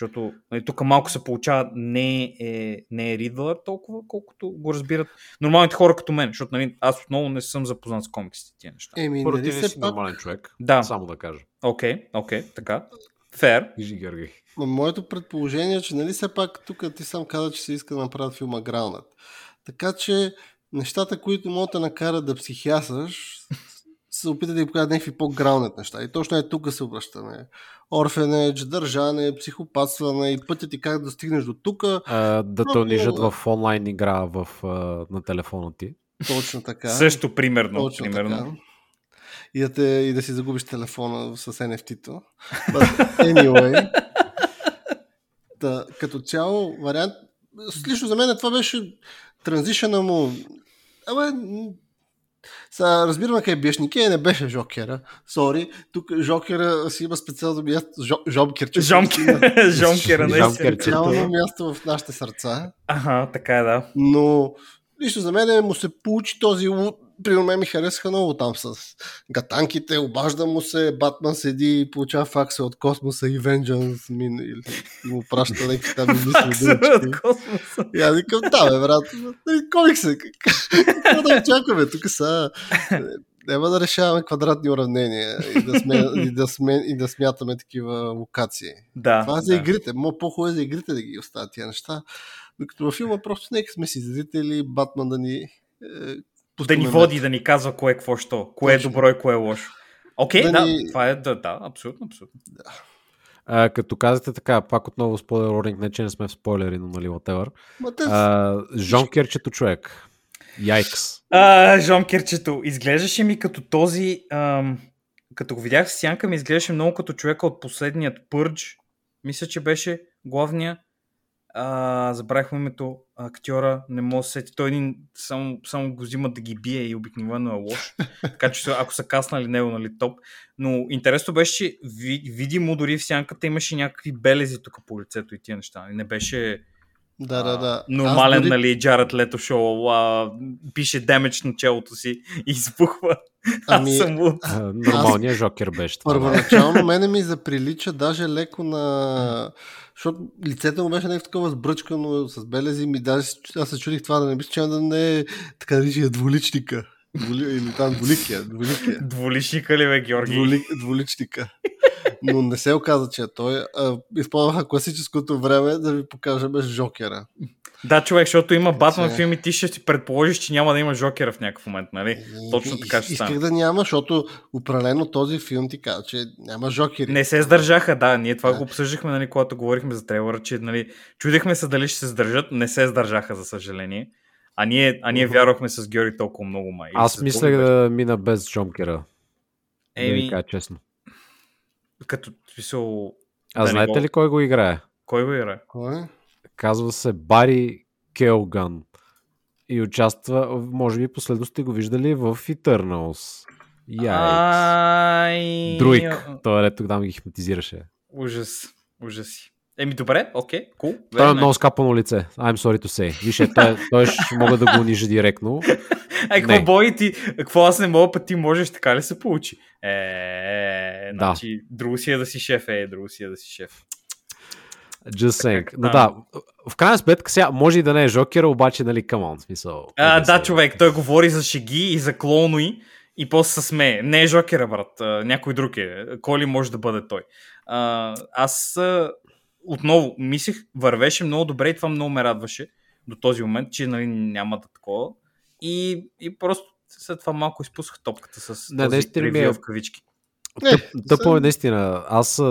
Защото нали, тук малко се получава не е, не е Ридълър толкова, колкото го разбират нормалните хора като мен, защото нали, аз отново не съм запознат с комиксите тия неща. Еми, Първо нали си пак, нормален човек. Да. Само да кажа. Окей, окей, така. Фер. Кажи, Георги. Ма Моето предположение е, че нали все пак тук ти сам каза, че се иска да направят филма Grounded. Така че нещата, които могат да накарат да психиасаш, се опита да ги покажат някакви по-граундед неща. И точно е тук се обръщаме. Орфенедж, държане, психопатстване и пътят ти как да стигнеш до тук. Да те Много унижат в онлайн игра в, а, на телефона ти. Точно така. Също примерно. Точно примерно. така. И да, те, и да си загубиш телефона с NFT-то. But anyway. (laughs) Та, като цяло, вариант... Лично за мен това беше транзишъна му... Абе, сега разбираме къде беше Нике, не беше Жокера. Сори, тук Жокера си има специално място. Жо, жомкерче. (laughs) Жомкера, жомкера, наистина. Жомкерче. Специално място в нашите сърца. Ага, така е, да. Но лично за мен му се получи този лут. При мен ми харесаха много там с гатанките, обажда му се, Батман седи и получава факса от космоса и Vengeance мин, или, и му праща някакви там мисли. От космоса. И аз викам, да, бе, брат, нали, комикс е. Какво да очакваме? Тук са... Няма да решаваме квадратни уравнения и да, сме, и да, сме, и да смятаме такива локации. Да. Това е да. за игрите. Мо по-хубаво е за игрите да ги оставят тия неща. Докато във филма просто нека сме си зрители, Батман да ни е, да ни води, да ни казва кое е какво що, кое е добро и кое е лошо. Окей, Да да, ни- това е, да, да, абсолютно, абсолютно. А, като казате така, пак отново спойлер warning, не че не сме в спойлери, но нали, whatever. А, Жонкерчето човек. Яйкс. А, Жон Кирчето, изглеждаше ми като този, ам, като го видях в сянка, ми изглеждаше много като човека от последният Пърдж. Мисля, че беше главния. А, забравих името актьора, не мога да се сети. Той един само, само го взима да ги бие и обикновено е лош. (laughs) така че ако са каснали него, нали, топ. Но интересно беше, че ви, видимо дори в сянката имаше някакви белези тук по лицето и тия неща. Не беше да, да, да. а, нормален, Аз дори- нали, Джаред Лето шоу, а, пише демедж на челото си и избухва. (laughs) Ами, Аз съм луд. А, нормалният Жокер беше това. Първоначално мене ми заприлича даже леко на... Защото лицето му беше някакво такова сбръчкано с белези ми даже аз се чудих това да не би случайно да не е така нарича двуличника. Двули... Или там двуликия. двуликия. Дволишника ли бе, Георги? Двули... Двуличника. Но не се оказа, че е той. А, използваха класическото време да ви покажем Жокера. Да, човек, защото има Батман Че- филми, ти ще си предположиш, че няма да има Жокера в някакъв момент, нали? Точно така ще Исках стане. да няма, защото определено този филм ти казва, че няма Жокери. Не се сдържаха, да, ние това Да. го обсъждахме, нали, когато говорихме за трейлера, че нали, чудихме се дали ще се сдържат, не се сдържаха, за съжаление. А ние, а ние вярвахме с Георги толкова много май. Аз мислех да мина без. Да ви Еми, кажа честно. като смисъл, А Да знаете го- ли кой го играе? Кой го играе? Кой? Казва се Бари Келган. И участва, може би последно сте го виждали в Eternals. Яйц. Ай... Друик. Той е тук там ги хипнотизираше. Ужас. Ужаси. Еми добре, окей, кул. Cool. Той е много скапано лице. I'm sorry to say. Виж, е, той, той ще мога да го унижа директно. Ай, (laughs) какво бой ти? Какво аз не мога, път ти можеш, така ли се получи? Е, Да. значи, друго си е да си шеф, е, друго си е да си шеф. Just saying. Но да. в крайна сметка сега може и да не е Жокера, обаче, нали, come on, смисъл. А, обясни. да, човек, той говори за шеги и за клоунои и после се смее. Не е Жокера, брат, някой друг е. Кой ли може да бъде той? А, аз отново мислех, вървеше много добре и това много ме радваше до този момент, че нали, няма да такова. И, и просто след това малко изпусках топката с Не, този ми е- в кавички. Не, Тъпо е наистина. Аз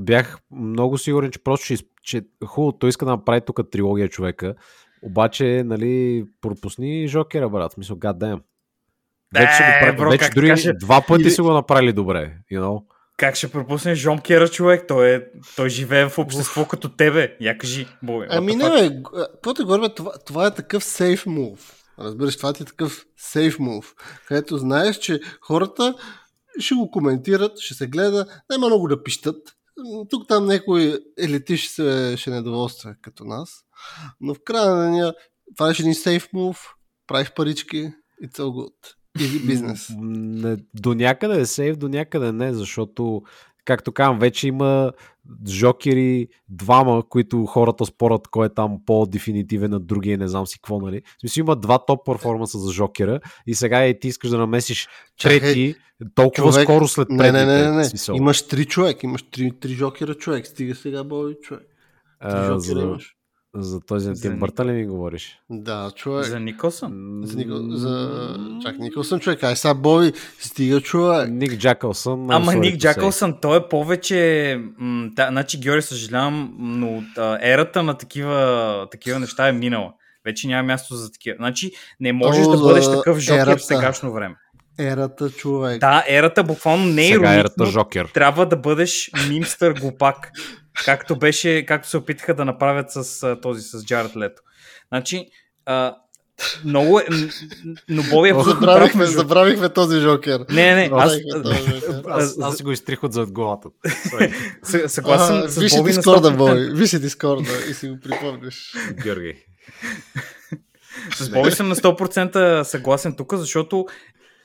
бях много сигурен, че просто ще, че хубаво, той иска да направи тук трилогия човека. Обаче, нали, пропусни Жокера, брат. Смисъл, god damn. Вече, го Е, прави, бро, вече дори каже- два пъти Или- са го направили добре. You know? Как ще пропуснеш Жон Кера, човек? Той, е, той живее в общество като тебе. Я кажи, what Ами не, бе, какво те говорим, това, това е такъв сейф мув. Разбираш, това ти е такъв сейф мув, където знаеш, че хората ще го коментират, ще се гледа, няма много да пищат. Тук там някой елити ще се ще недоволства като нас. Но в края на деня правиш един сейф мув, правиш парички, it's all good. Easy бизнес. До някъде е сейф, до някъде не, защото, както казвам, вече има жокери, двама, които хората спорят кой е там по-дефинитивен от другия, не знам си какво, нали. В смисъл има два топ перформанса за жокера и сега и ти искаш да намесиш Чакай, трети толкова човек, скоро след предните. не, не, не, не. смисъл. Имаш три човек, имаш три, три жокера човек. Стига сега бой човек. Три А, жокера за, имаш. За този За Антин Ник- Бърта ли ми говориш? Да, човек. За Николсън? За, Никол... за... Чак, Николсън човек. Ай сега бой, стига човек. Ник Джакълсън. Ама Ник. Джакълсън, той е повече... М, да, значи, Георги, съжалявам, но от, а, ерата на такива, такива неща е минала. Вече няма място за такива. Значи, не можеш О, да за бъдеш такъв жокер ерата. в сегашно време. Ерата човек. Да, ерата буквално не е Сега ерата. Жокер. Трябва да бъдеш мимстър глупак. Както беше, както се опитаха да направят с а, този, с Джаред Лето. Значи, а, много е... Но Боби е Забравихме, забравихме този жокер. Не, не, аз. Аз, аз си го изтрих от зад главата. С- съгласен Ага, с Виж Боби Дискорда, 100%. Бой. Виж Дискорда и си го припомниш. Георги. С Боби съм на 100% съгласен тук, защото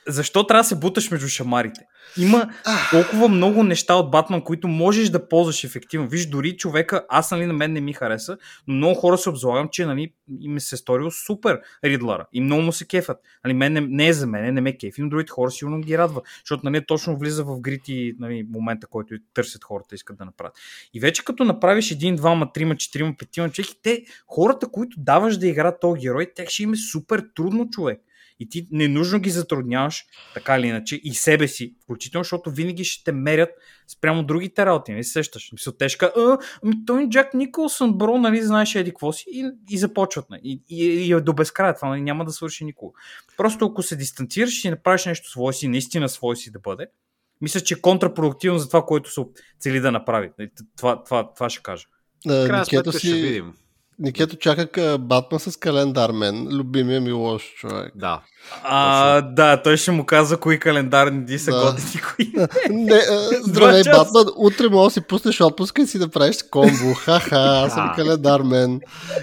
защо трябва да се буташ между шамарите? Има толкова много неща от Батман, които можеш да ползваш ефективно. Виж, дори човека, аз нали на мен не ми хареса, но много хора се обзлагам, че нали, им се е сторил супер Ридлара и много му се кефят. Нали, мен не, не е за мен, не ме кефи, но другите хора сигурно ги радва, защото нали, точно влиза в грити нали, момента, който търсят хората, искат да направят. И вече като направиш един, двама, трима, четирима, петима човек, и те, хората, които даваш да играят този герой, тях ще им е супер трудно човек. И ти ненужно ги затрудняваш, така или иначе, и себе си, включително, защото винаги ще те мерят спрямо другите работи, не се сещаш. Мисля, тежка, а, ами той Джак Николсън, бро, нали, знаеш еди какво си, и, и започват. нали. И, и, и, е до безкрая това, нали, няма да свърши никога. Просто ако се дистанцираш и направиш нещо свое си, наистина свое си да бъде, мисля, че е контрапродуктивно за това, което се цели да направи. Нали, Това, това, това ще кажа. В крайна Никето сметка ще си... видим. Никето чака ка- Батман с календар, мен. Любимия ми лош човек. Да. А, да, той ще му казва кои календарни дни са Да. готини, кои Не, (laughs) а, здравей, часа. Батман. Утре мога да си пуснеш отпуска и си да правиш комбо. Ха-ха, аз съм Да. календар, мен.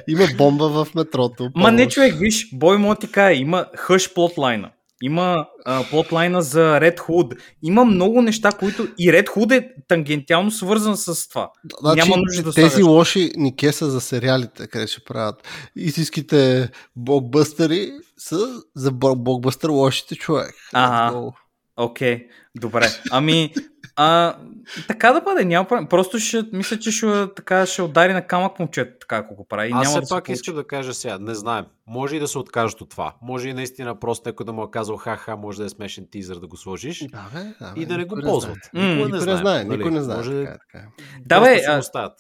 Има бомба в метрото. Ма не, човек, виж, бой му ти кае, има хъш плотлайна. Има а, плотлайна за Red Hood. Има много неща, които и Red Hood е тангентиално свързан с това. Значи, Няма нужда да тези слагаш. лоши Нике са за сериалите, къде ще правят. Истинските блокбъстъри са за бл- блокбъстър лошите човек. Ага. Окей, добре. Ами, а, така да бъде, няма проблем. Просто ще, мисля, че ще, така, ще удари на камък момчето, така ако го прави. Аз все да се пак искам да кажа сега, не знаем. Може и да се откажат от това. Може и наистина просто някой да му е казал ха-ха, може да е смешен тизър да го сложиш Да, бе, да, бе, и да не го никой ползват. М, Никой не знае, нали? никой не знае. Може Така е, така е. Да, бе, а.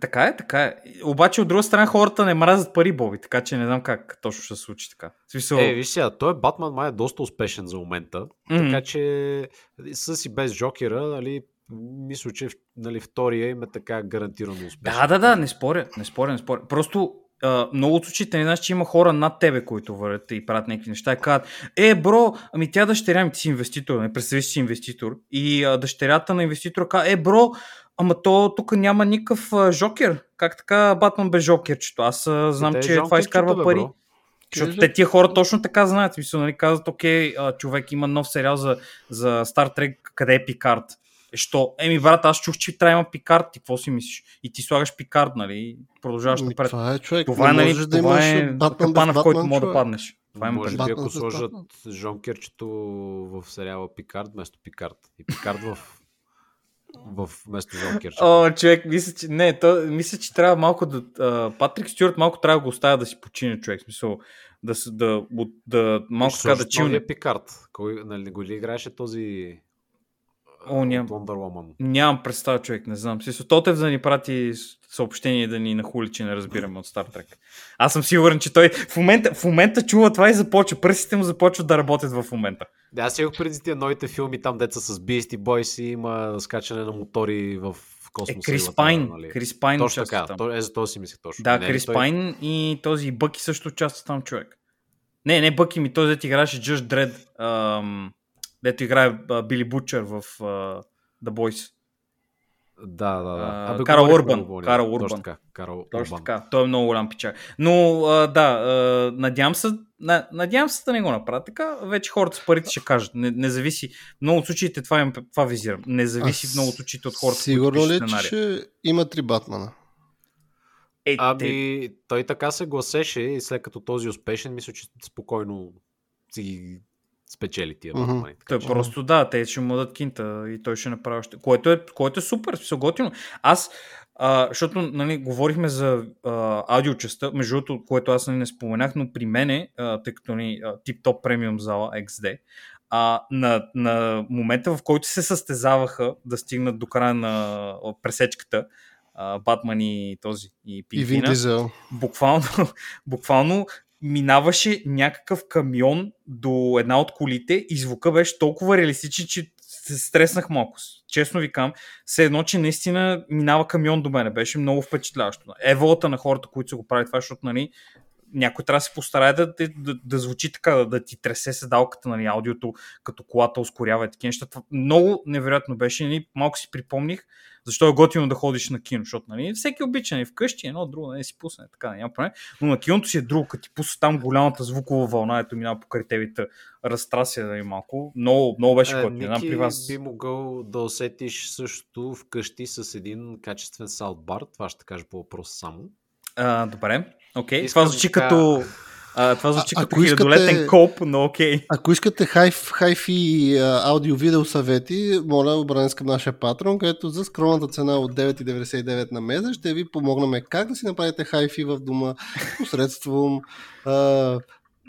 Така е, така е. Обаче от друга страна хората не мразят пари, Боби, така че не знам как точно ще се случи така. Смисъл, Е, виж сега, той Батман май е доста успешен за момента, Мгм. така че с и без Жокера, нали, мисля, че нали, втория им е така гарантирано успешен. Да, да, да, не споря, не споря, не споря. Просто а, много от случаите не знаеш, че има хора над тебе, които вървят и правят някакви неща и казват, е, бро, ами тя дъщеря ми, ти си инвеститор, не представи си инвеститор. И а, дъщерята на инвеститора казва, е, бро, ама то тук няма никакъв а, жокер. Как така Батман без жокерчето? Аз а, знам, Те че това изкарва бе, пари. бро. Защото те тия хора точно така знаят. Смисъл, нали, казват, окей, а, човек има нов сериал за, за Star Trek, къде е Пикард? Е, що? Еми, брат, аз чух, че трябва има Пикард. Ти какво си мислиш? И ти слагаш Пикард, нали? И продължаваш напред. Това е човек. Това е, нали, да това е Батман капана, в който Батман, мога да човек. паднеш. Това има Може би ако сложат жонкерчето в сериала Пикард вместо Пикард и Пикард в, в вместо жонкерчето. О, човек, мисля, че, не, то, мисля, че трябва малко да... А, Патрик Стюарт малко трябва да го оставя да си почине, човек. Смисъл, да, да, да, да малко така да чилне. Пикард. Кой, нали, го ли играеше този О, ням. Wonder Woman? Нямам представа, човек, не знам. Смисъл, Тотев да ни прати съобщение да ни нахули, че не разбираме от Star Trek. Аз съм сигурен, че той в момента, в момента чува това и започва. Пръстите му започват да работят в момента. Да, аз имах преди тия новите филми, там деца с Beastie Boys и има скачане на мотори в Е, космоса. Крис и Пайн. нали? Крис Пайн Точно така, там. то, е за този си мислех точно. Да, Не е Крис той? Пайн и този Бъки също участва там, човек. Не, не Бъки ми, този дето играеше Just Dread, ам, дето играе а, Били Бучер в а, The Boys. Да, да, да. А, Абе, Карл Урбан. Карл Точно Урбан. така, Карл Точно Урбан. така. Той е много голям пичак. Но а, да, а, надявам се, на, надявам се да не го направя така. Вече хората с парите ще кажат. Не, не зависи. Много от случаите това, им, това визирам. Не зависи Аз много от случаите от хората, Сигурно които ли, е, че сценария. ще има три Батмана? Е, те, Ами, той така се гласеше и след като този успешен, мисля, че спокойно си ги спечели тия Мгм. Батмани. Така Той че- просто да, те ще му дадат кинта и той ще направи още. Което е, което е супер, смисъл готино. Аз, а, защото нали, говорихме за а, аудиочаста, между другото, което аз нали, не споменах, но при мене, а, тъй като ни тип-топ премиум зала XD, а, на, на момента, в който се състезаваха да стигнат до края на пресечката, а, Батман и този и И Вин Пингвина, Дизел. буквално, (laughs) буквално минаваше някакъв камион до една от колите и звука беше толкова реалистичен, че се стреснах малко. Честно ви кам, все едно, че наистина минава камион до мене. Беше много впечатляващо. Еволата на хората, които са го правят това, защото нали, някой трябва да се постарае да, да, да, да звучи така, да, да ти тресе седалката, нали, аудиото, като колата ускорява и такива неща. Това много невероятно беше. Нали, малко си припомних защо е готино да ходиш на кино, защото нали, всеки обича нали, вкъщи, едно друго, не си пусне, така няма проблем. Но на киното си е друго, като ти пусне там голямата звукова вълна, ето минава покрай тебе и те разтрася нали, малко. Много, много беше Е, готино. Ники при вас. би могъл да усетиш също вкъщи с един качествен саутбар. Това ще кажа по въпрос само. А, добре, окей. Искам Това звучи така- като... А, това звучи А- като хилядолетен коп, но окей. Ако искате хайф, хайфи аудио-видео съвети, моля обърнете се към нашия патрон, където за скромната цена от 9,99 на месец ще ви помогнем как да си направите хайфи в дома посредством а,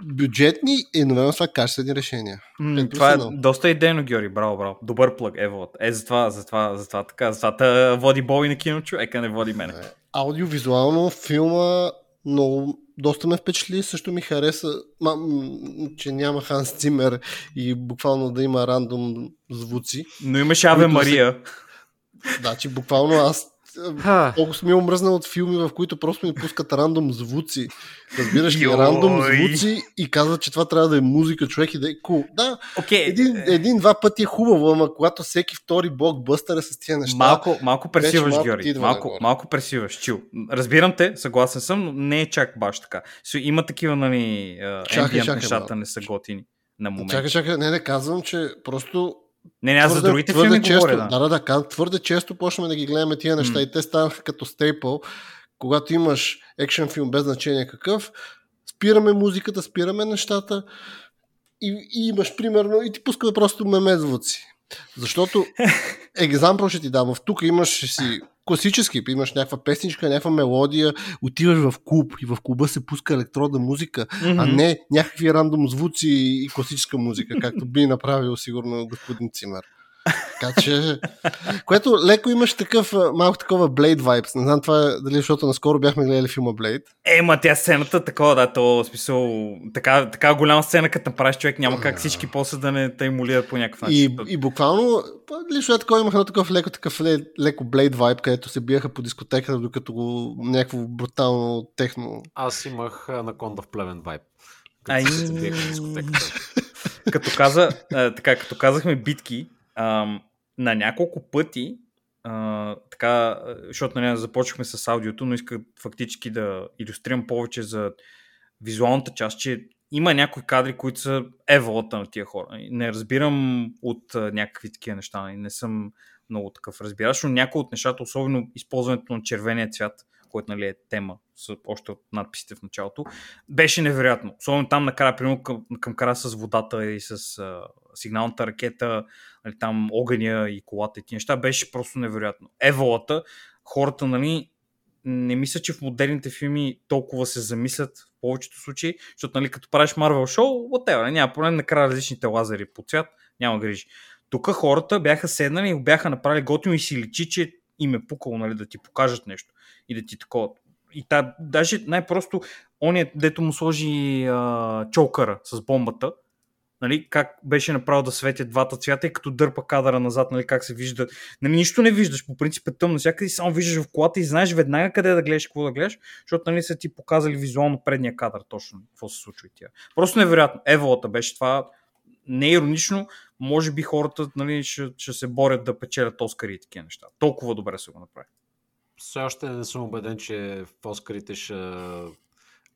бюджетни и едновременно с това качествени решения. Плюс това е доста идейно, Георги. Браво, браво. Добър плъг, ево. Е, затова, затова, затова така. Затова води Боби на кино, човека не води мене. Аудиовизуално филма много, доста ме впечатли, също ми хареса, ма, че няма Ханс Цимер и буквално да има рандом звуци. Но имаше Аве се- Мария. Да, че буквално аз Съм ми омръзнал от филми, в които просто ми пускат рандом звуци. Разбираш ли? Рандом звуци и казват, че това трябва да е музика, човек и да е кул. Да, Окей. един, един-два пъти е хубаво, ама когато всеки втори блокбъстър е с тия неща. Малко, малко пресиваш, малко Георги. Малко, нагоре. малко пресиваш, чил. Разбирам те, съгласен съм, но не е чак баш така. Има такива, нали, Чакай, ембиент чакай нещата малко. не са готини на момент. Чакай, чакай, не, не казвам, че просто Не, не, аз за другите твърде филми често, говоря, да. да. да, да, твърде често почваме да ги гледаме тия неща М. и те станаха като стейпъл. Когато имаш екшен филм без значение какъв, спираме музиката, спираме нещата и, и имаш примерно и ти пускаме просто меме звуци. Защото (laughs) екзампъл ще ти дам. В тук имаш си класически, имаш някаква песничка, някаква мелодия, отиваш в клуб и в клуба се пуска електронна музика, а Мгм. не някакви рандом звуци и класическа музика, както би направил сигурно господин Цимер. Така че, което леко имаш такъв, малко такова Blade vibes. Не знам това е, дали защото наскоро бяхме гледали филма Blade. Е, ма тя сцената такова, да, то смисъл, така, така голяма сцена, като направиш човек, няма как всички после да не те емулират по някакъв начин. И, и буквално, лично е такова, имах едно такъв леко, такъв ле- леко Blade vibe, където се биеха по дискотеката, докато го някакво брутално техно. Аз имах Анаконда в племен вайб. Ай. Като се биех в дискотеката. като, каза, а, така, като казахме битки, ам, на няколко пъти, а, така, защото нали, започнахме с аудиото, но исках фактически да иллюстрирам повече за визуалната част, че има някои кадри, които са еволата на тия хора. Не разбирам от а, някакви такива неща. Не съм много такъв разбираш, но някои от нещата, особено използването на червения цвят, който нали, е тема с, още от надписите в началото, беше невероятно. Особено там накрая, примерно към, към края с водата и с а, сигналната ракета, нали, там огъня и колата и тия неща, беше просто невероятно. Еволата, хората, нали, не мисля, че в модерните филми толкова се замислят в повечето случаи, защото нали, като правиш Marvel шоу, whatever, няма проблем, накрая различните лазери по цвят, няма грижи. Тук хората бяха седнали и бяха направили готино и си личи, че им е пукало нали, да ти покажат нещо и да ти такова. И та, даже най-просто, он е, дето му сложи а, чокъра с бомбата, нали, как беше направил да светят двата цвята и като дърпа кадъра назад, нали, как се вижда. Нали, нищо не виждаш, по принцип е тъмно всякъде само виждаш в колата и знаеш веднага къде да гледаш, какво да гледаш, защото нали, са ти показали визуално предния кадър точно какво се случва и тя. Просто невероятно. Еволата беше това не е иронично, може би хората нали, ще, ще се борят да печелят Оскари и такива неща. Толкова добре се го направи. Все още не съм убеден, че в Оскарите ще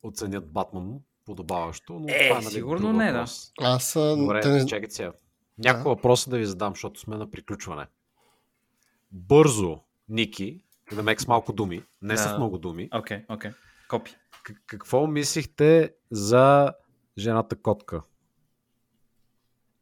оценят Батман подобаващо, но Е, това е нали, сигурно не, да. Аз а, Добре, те чакайте сега. Няколко въпроса да ви задам, защото сме на приключване. Бързо, Ники, да мек с малко думи, не с Да. много думи. Окей, okay, окей. Okay. Копи. Какво мислихте за жената котка?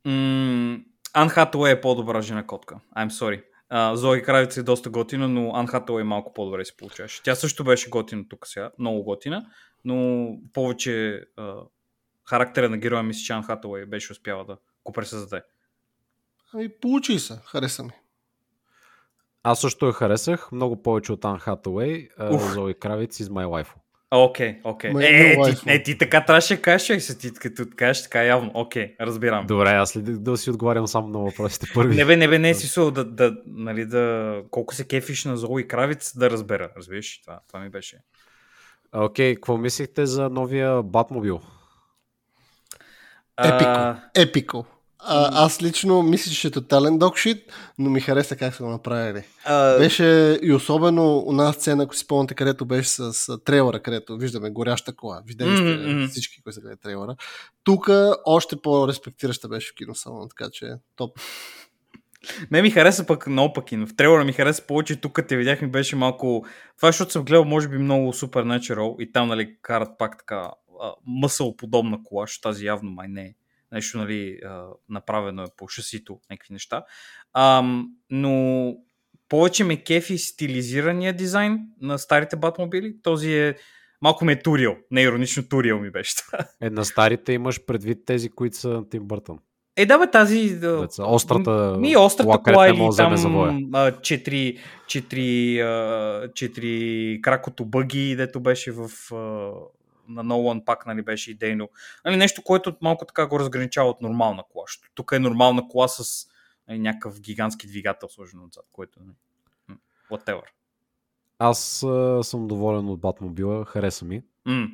Ан Хатуей е по-добра жена котка. I'm sorry. Uh, Зои Кравица е доста готина, но Ан Хатуей малко по-добре се получаваше. Тя също беше готина тук сега, много готина, но повече uh, характера на героя мисля, че Ан Хатуей беше успяла да го пресъздаде. Ами, получи се, хареса ми. Аз също я харесах, много повече от Ан Хатуей. Зои Кравиц из My Life. Окей, окей. Е, е, е, ти, е, ти така трябваше да кажеш, човек, се ти като кажеш така явно. Окей, разбирам. Добре, аз ли да, да си отговарям само на въпросите първи? Не бе, не бе, не е смисъл да, да, нали, да, колко се кефиш на Зои Кравиц, да разбера, разбираш, това, това ми беше. Окей, какво мислихте за новия Батмобил? Епико. Епико. А, аз лично мисля, че е тотален докшит, но ми хареса как са го направили. а, Беше и особено една сцена, ако си спомняте, където беше с, с трейлера, където виждаме горяща кола. Видели сте мгм. всички, които са гледали трейлера. Тук още по-респектираща беше в киносалона, така че топ. Не ми хареса пък наопаки, но в трейлера ми хареса повече, тук те видях ми беше малко... Това защото съм гледал, може би, много Supernatural и там, нали, карат пак така мъсъл подобна кола, защото тази явно май не е. Нещо, нали, направено е по шасито, някакви неща. Ам, но повече ме кефи стилизирания дизайн на старите Батмобили. Този е малко ме е турил. Не иронично турил ми беше това. (laughs) Е, на старите имаш предвид тези, които са на Тим Бъртън. Е, да бе, тази... Деца, острата Ми, острата кола, или там четири, четири, четири кракото бъги, дето беше в на Нолан пак нали, беше идейно. Нали, нещо, което малко така го разграничава от нормална кола. Тук е нормална кола с нали, някакъв гигантски двигател сложен отзад, което нали, whatever. Аз а, съм доволен от Батмобила, хареса ми. М.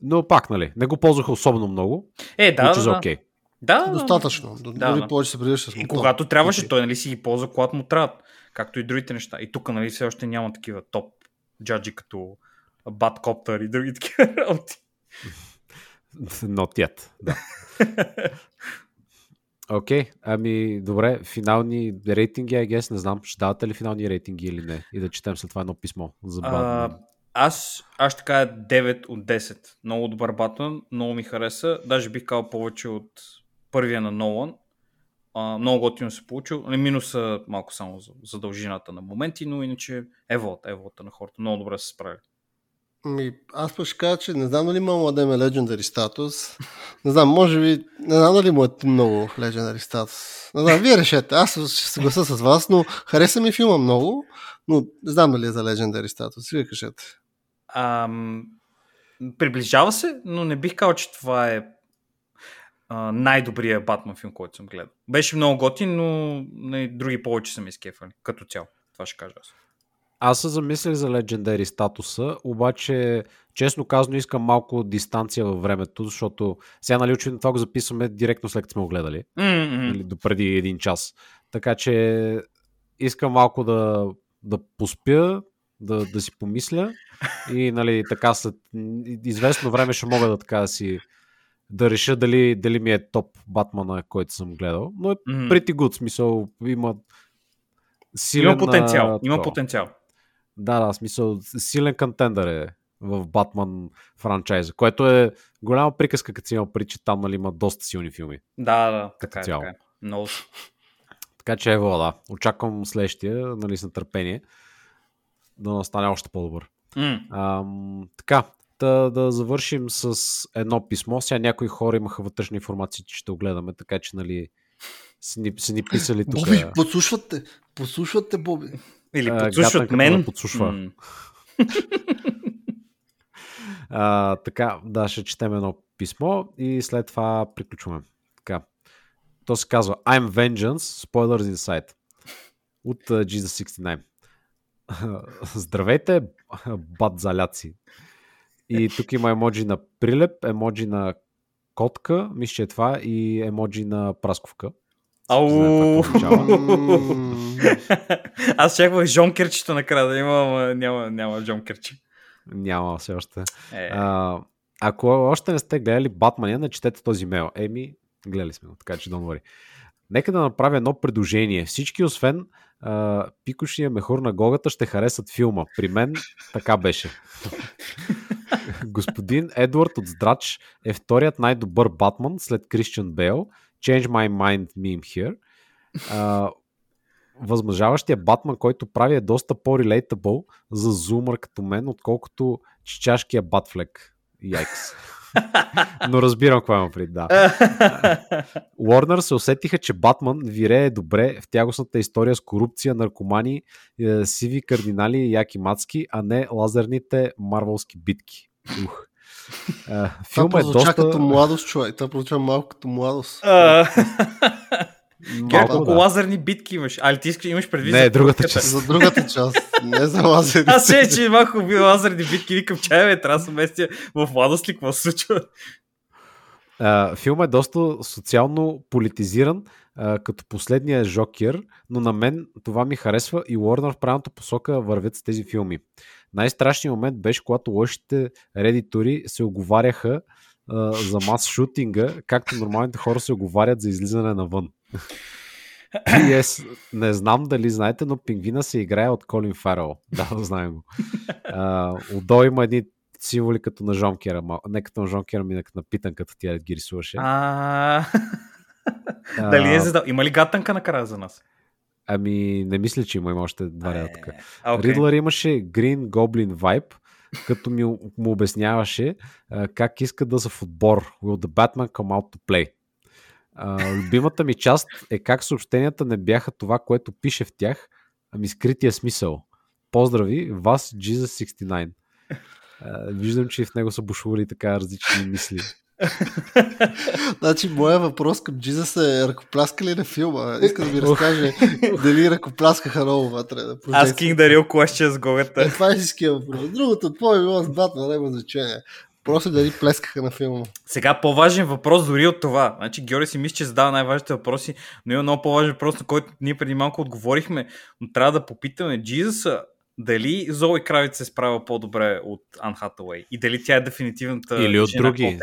Но пак, нали, не го ползвах особено много, Е, да, да, да. okay. да. Достатъчно. Да, Да, дори да. повече се с И когато трябваше, Окей. той нали, си ги ползва, когато му трябват. Както и другите неща. И тук нали, все още няма такива топ джаджи като Баткоптер и други такива работи. Not yet, да. Окей, okay, ами добре, финални рейтинги, I guess, не знам, ще давате ли финални рейтинги или не? И да четем след това едно писмо за А, Батман. аз, аз ще кажа 9 от 10. Много добър Батман, много ми хареса. Даже бих казал повече от първия на Нолан. А, много готино се получил. Нали, Минуса малко само за, за дължината на моменти, но иначе еволата, еволата на хората. Много добре се справили. Ми, аз пък ще кажа, че не знам дали има да има Legendary статус. Не знам, може би, не знам дали му е много Legendary статус. Не знам, вие решете. Аз ще се съгласа с вас, но хареса ми филма много, но не знам дали е за Legendary статус. Вие кажете. Ам, приближава се, но не бих казал, че това е а, най-добрият Батман филм, който съм гледал. Беше много готин, но не, други повече са ми изкефали, като цяло. Това ще кажа аз. Аз се замислих за Legendary статуса, обаче честно казано искам малко дистанция във времето, защото сега нали очевидно това го записваме директно след като сме го гледали, Mm-hmm. нали, до преди един час. Така че искам малко да, да поспя, да, да си помисля и нали, така след известно време ще мога да така да си да реша дали, дали ми е топ Батмана, който съм гледал. Но е Мгм. pretty good, смисъл има силен... Има потенциал. а, Има потенциал. Да, да, смисъл, силен контендър е в Батман франчайза, което е голяма приказка, като си има при, че там нали, има доста силни филми. Да, да, така е, цяло. така е. Много. Така че ево, да. Очаквам следващия, нали, с нетърпение, да настане още по-добър. М. Ам, така, да, да завършим с едно писмо. Сега някои хора имаха вътрешна информация, че ще огледаме, така че, нали, са ни, са ни писали тук. Боби, подслушвате. Подслушвате, Боби. Или А, подслушват гатанката мен. подслушва. М. (laughs) А, така, да, ще четем едно писмо и след това приключваме. Така. То се казва I'm Vengeance, Spoilers Inside от uh, Jesus69. (laughs) Здравейте, бат заляци. И тук има емоджи на прилеп, емоджи на котка, мисля, че е това, и емоджи на прасковка. Ау! Не Аз чаквах жонкерчето накрая да има, ама няма, няма жонкерче. Няма все още. Е, А, ако още не сте гледали Батмания, начетете този мейл. Еми, гледали сме го, така че don't worry. Нека да направя едно предложение. Всички, освен а, пикошния мехур на Гогата, ще харесат филма. При мен така беше. (laughs) Господин Едвард от Здрач е вторият най-добър Батман след Кристиан Бейл. Change my mind meme here. А, възмъжаващия Батман, който прави е доста по-relatable за зумър като мен, отколкото чичашкия Батфлек. Яйкс. (laughs) Но разбирам какво има пред, да. Уорнър се усетиха, че Батман вирее добре в тягостната история с корупция, наркомани, е, сиви кардинали и яки мацки, а не лазерните марвелски битки. Ух. Е, Това Филма е доста... като младост, човек. Това прозвуча малко като младост. А, Малко, колко да. лазерни битки имаш? Али ти искаш, имаш предвид Не, за другата част. За другата част, не за лазери. Аз се, че малко бил лазерни битки, викам, чай бе, трябва да се местя в младост ли, какво се случва? А, филма е доста социално политизиран, а, като последния Жокер, но на мен това ми харесва и Уорнер в правилната посока вървят с тези филми. Най-страшният момент беше, когато лошите редитори се оговаряха а, за мас шутинга, както нормалните хора се оговарят за излизане навън. Yes, не знам дали знаете, но пингвина се играе от Колин Фарел. Да, (laughs) знаем го. Отдолу има едни символи като на Жонкера. Не като на Жонкера, ми на Питан, като тя ги рисуваше. Дали е задал? Има ли гатанка накрая за нас? Ами, не мисля, че има, има още два реда тук. А, окей. Ридлър имаше Green Goblin vibe, като ми, му обясняваше а, как иска да са в отбор. Will the Batman come out to play? А, любимата ми част е как съобщенията не бяха това, което пише в тях, ами скрития смисъл. Поздрави, вас Jesus69. А, виждам, че в него са бушували така различни мисли. (laughs) Значи, моя въпрос към Джизъс е ръкопляска ли на филма? Иска да ми разкаже дали ръкопляскаха много вътре. Да Asking the real question с гогата. Е, това е истинския въпрос. Другото, какво е било с Батман, няма значение. Просто дали плескаха на филма. Сега по-важен въпрос дори от това. Значи Георги си мисли, че задава най-важните въпроси, но има много по-важен въпрос, на който ние преди малко отговорихме, но трябва да попитаме Джизуса дали Зои Кравиц се справя по-добре от Ан Хатауей и дали тя е дефинитивната Или от други.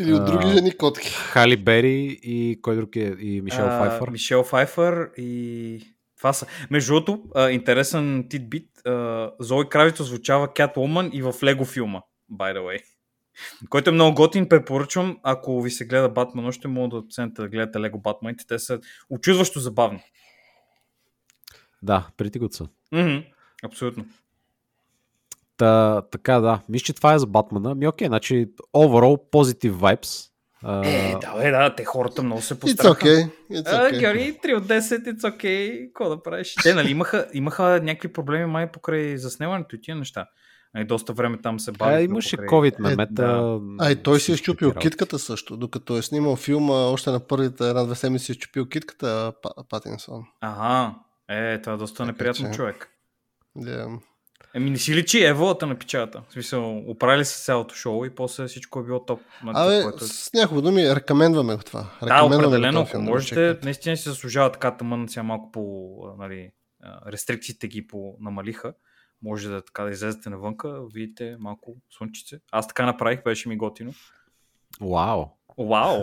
Или от други жени котки. Хали Бери и кой друг е? И Мишел А, Файфър. Мишел Файфър и това са. Между другото, интересен титбит, Зои Кравица звучава Catwoman и в Лего филма, by the way. (laughs) Който е много готин, препоръчвам, ако ви се гледа Батман, още мога да оцените да гледате Лего Батманите, те са очудващо забавни. Да, good са. Абсолютно. Та, така, да. Мисля, че това е за Батмана. Ми окей, значи overall positive vibes. А, Е, да, бе, да, те хората много се It's постараха. okay. It's А, okay. Георги, 3 от 10, it's okay. Какво да правиш? Те, нали, имаха, имаха някакви проблеми май покрай заснемането и тия неща. Нали, доста време там се бави. а, имаше COVID мемета. да. А, и той си е щупил китката също, докато е снимал филма, още на първите една-две седмици си е щупил китката Па- Патинсон. Ага. Е, това е доста неприятно човек. Yeah. Еми, не си личи еволата на печата. В смисъл, оправили се цялото шоу и после всичко е било топ. Абе, което е- с няколко думи, рекомендваме го това. Да, Рекомендваме го определено, ако да можете, чекнете. наистина си заслужава така тъмън, сега малко по, нали, рестрикциите ги по намалиха. Може да така да излезете навънка, видите малко слънчице. Аз така направих, беше ми готино. Вау. Вау!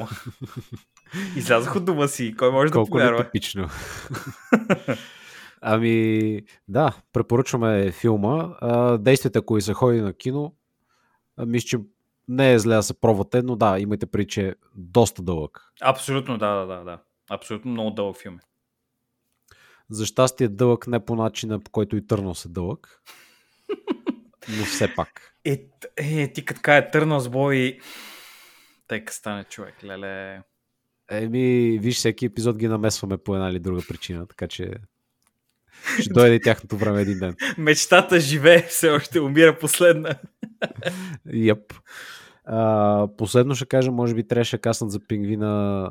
(laughs) Излязох от дома си, кой може Колко да повярва? нетипично. (laughs) ами, да, препоръчваме филма. А, действайте, ако и се ходи на кино. Мисля, че не е зле да се пробвате, но да, имайте преди, че е доста дълъг. Абсолютно, да, да, да, да. Абсолютно много дълъг филм. е. За щастие дълъг не по начина, по който и търнал се дълъг. Но все пак. Е, е ти като кажа търнал с бой, тъй стане човек, леле. Еми, виж, всеки епизод ги намесваме по една или друга причина, така че ще дойде тяхното време един ден. Мечтата живее, все още умира последна. Йеп. А, последно ще кажа, може би трябваше да каснат за пингвина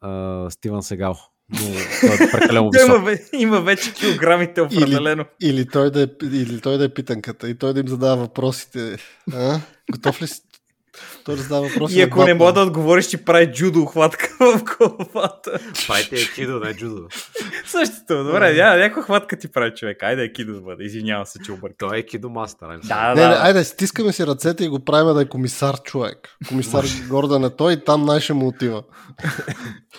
а, Стивън Сегал. Но той е прекалено (laughs) има, висок. ве- има вече килограмите определено. Или той, да е, или той да е питанката и той да им задава въпросите. А? Готов ли си? Той да задава въпроси. И ако не мога да отговориш, ти прави джудо хватка (laughs) в главата. Правите е кидо, не джудо. Същото, добре, ня, някаква хватка ти прави човек. Айде е кидо да бъде, извинявам се, че обърка. Той е кидо мастер. Да, Не, да, не, да. айде, стискаме си ръцете и го правим да е комисар човек. Комисар Гордан е той и там най ще му отива.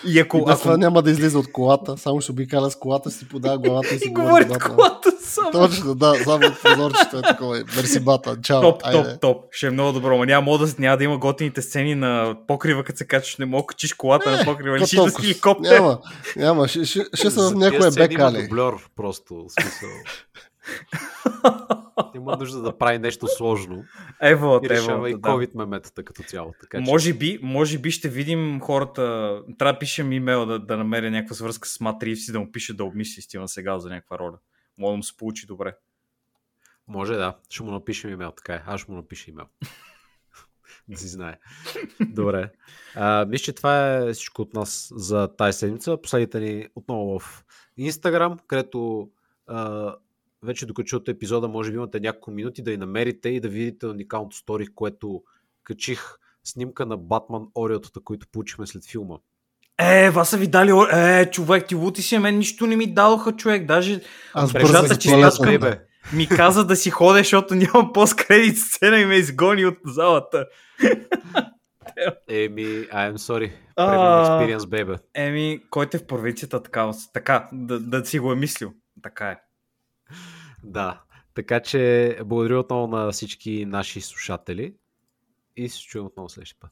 И ако, И ако няма да излиза от колата, само ще обикаля с колата, си подава главата и си (laughs) и говори Батман. колата само. Точно, да, само от прозорчето е такова. Мерси бата, чао. Топ, айде. топ, топ. Ще е много добро. Ма няма, да, няма да има готините сцени на покрива, като се качиш, не мога качиш колата на покрива. Лишиш да толкова? хеликоптер. Няма, няма. Ще, ще, ще са в някое бекали. Дублер, просто. в Смисъл. (laughs) Има нужда да прави нещо сложно Ево, и ево. решава и да. COVID меметата като цяло. Така, че... Може би, може би ще видим хората. Трябва да пишем имейл да, да намеря някаква свръзка с Мат Ривз и да му пише да обмисли Стивън сега за някаква роля. Може да му се получи добре. Може да. Ще му напишем имейл, така е. Аз ще му напиша имейл. (laughs) да си знае. Добре. А, мисля, че това е всичко от нас за тази седмица. Последите ни отново в Instagram, където а, вече докато чуете епизода, може би имате няколко минути да я намерите и да видите уникалното стори, което качих снимка на Батман Ориотата, които получихме след филма. Е, вас са ви дали. Е, човек, ти лути си, мен нищо не ми дадоха, човек. Даже Аз бързах туалетната. бе. Ми каза да си ходя, защото нямам пост-кредит сцена и ме изгони от залата. Еми, I'm sorry. Premium experience, baby. Еми, който е в провинцията, така, така да, да си го е мислил. Така е. Да. Така че благодаря отново на всички наши слушатели и се чуем отново следващия път.